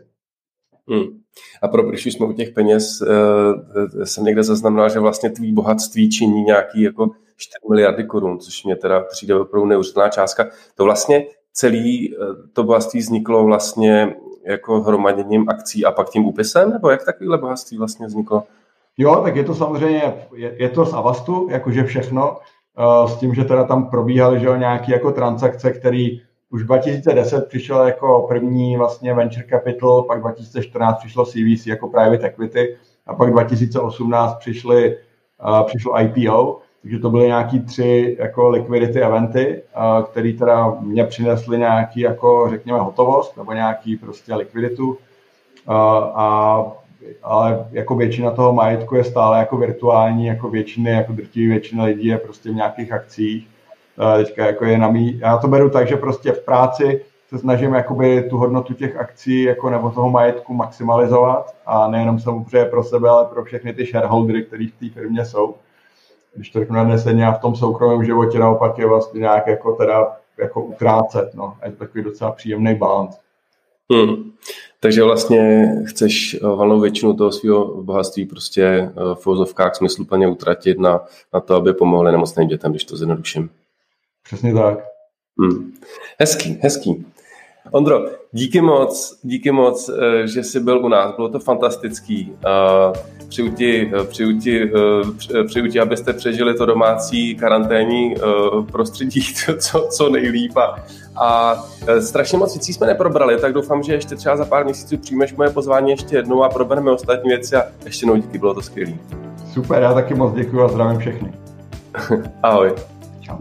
Hmm. A pro, když jsme u těch peněz, uh, jsem někde zaznamenal, že vlastně tvý bohatství činí nějaký jako 4 miliardy korun, což mě teda přijde opravdu neuvěřitelná částka. To vlastně celý uh, to bohatství vzniklo vlastně jako hromaděním akcí a pak tím úpisem, nebo jak takovýhle bohatství vlastně vzniklo? Jo, tak je to samozřejmě, je, je to z Avastu, jakože všechno, uh, s tím, že teda tam probíhaly že jako transakce, které už 2010 přišel jako první vlastně venture capital, pak 2014 přišlo CVC jako private equity a pak 2018 přišly, uh, přišlo IPO, takže to byly nějaký tři jako liquidity eventy, které teda mě přinesly nějaký jako řekněme hotovost nebo nějaký prostě likviditu. A ale jako většina toho majetku je stále jako virtuální, jako většiny, jako drtivý většina lidí je prostě v nějakých akcích. Teďka jako je na mý, já to beru tak, že prostě v práci se snažím jakoby tu hodnotu těch akcí jako nebo toho majetku maximalizovat. A nejenom samozřejmě pro sebe, ale pro všechny ty shareholdery, kteří v té firmě jsou. Když to řeknu nadneseně a v tom soukromém životě naopak je vlastně nějak jako teda jako utrácet, no. A je to takový docela příjemný balans. Hmm. Takže vlastně chceš eh, valnou většinu toho svého bohatství prostě eh, v vozovkách smysluplně utratit na, na to, aby pomohli nemocným dětem, když to zjednoduším. Přesně tak. Hmm. Hezký, hezký. Ondro, díky moc, díky moc, eh, že jsi byl u nás, bylo to fantastický. Přeju ti, přeju ti, eh, přeju ti abyste přežili to domácí karanténní eh, prostředí co, co nejlíp a, a strašně moc věcí jsme neprobrali, tak doufám, že ještě třeba za pár měsíců přijmeš moje pozvání ještě jednou a probereme ostatní věci a ještě jednou díky, bylo to skvělé. Super, já taky moc děkuji a zdravím všechny. Ahoj. Čau.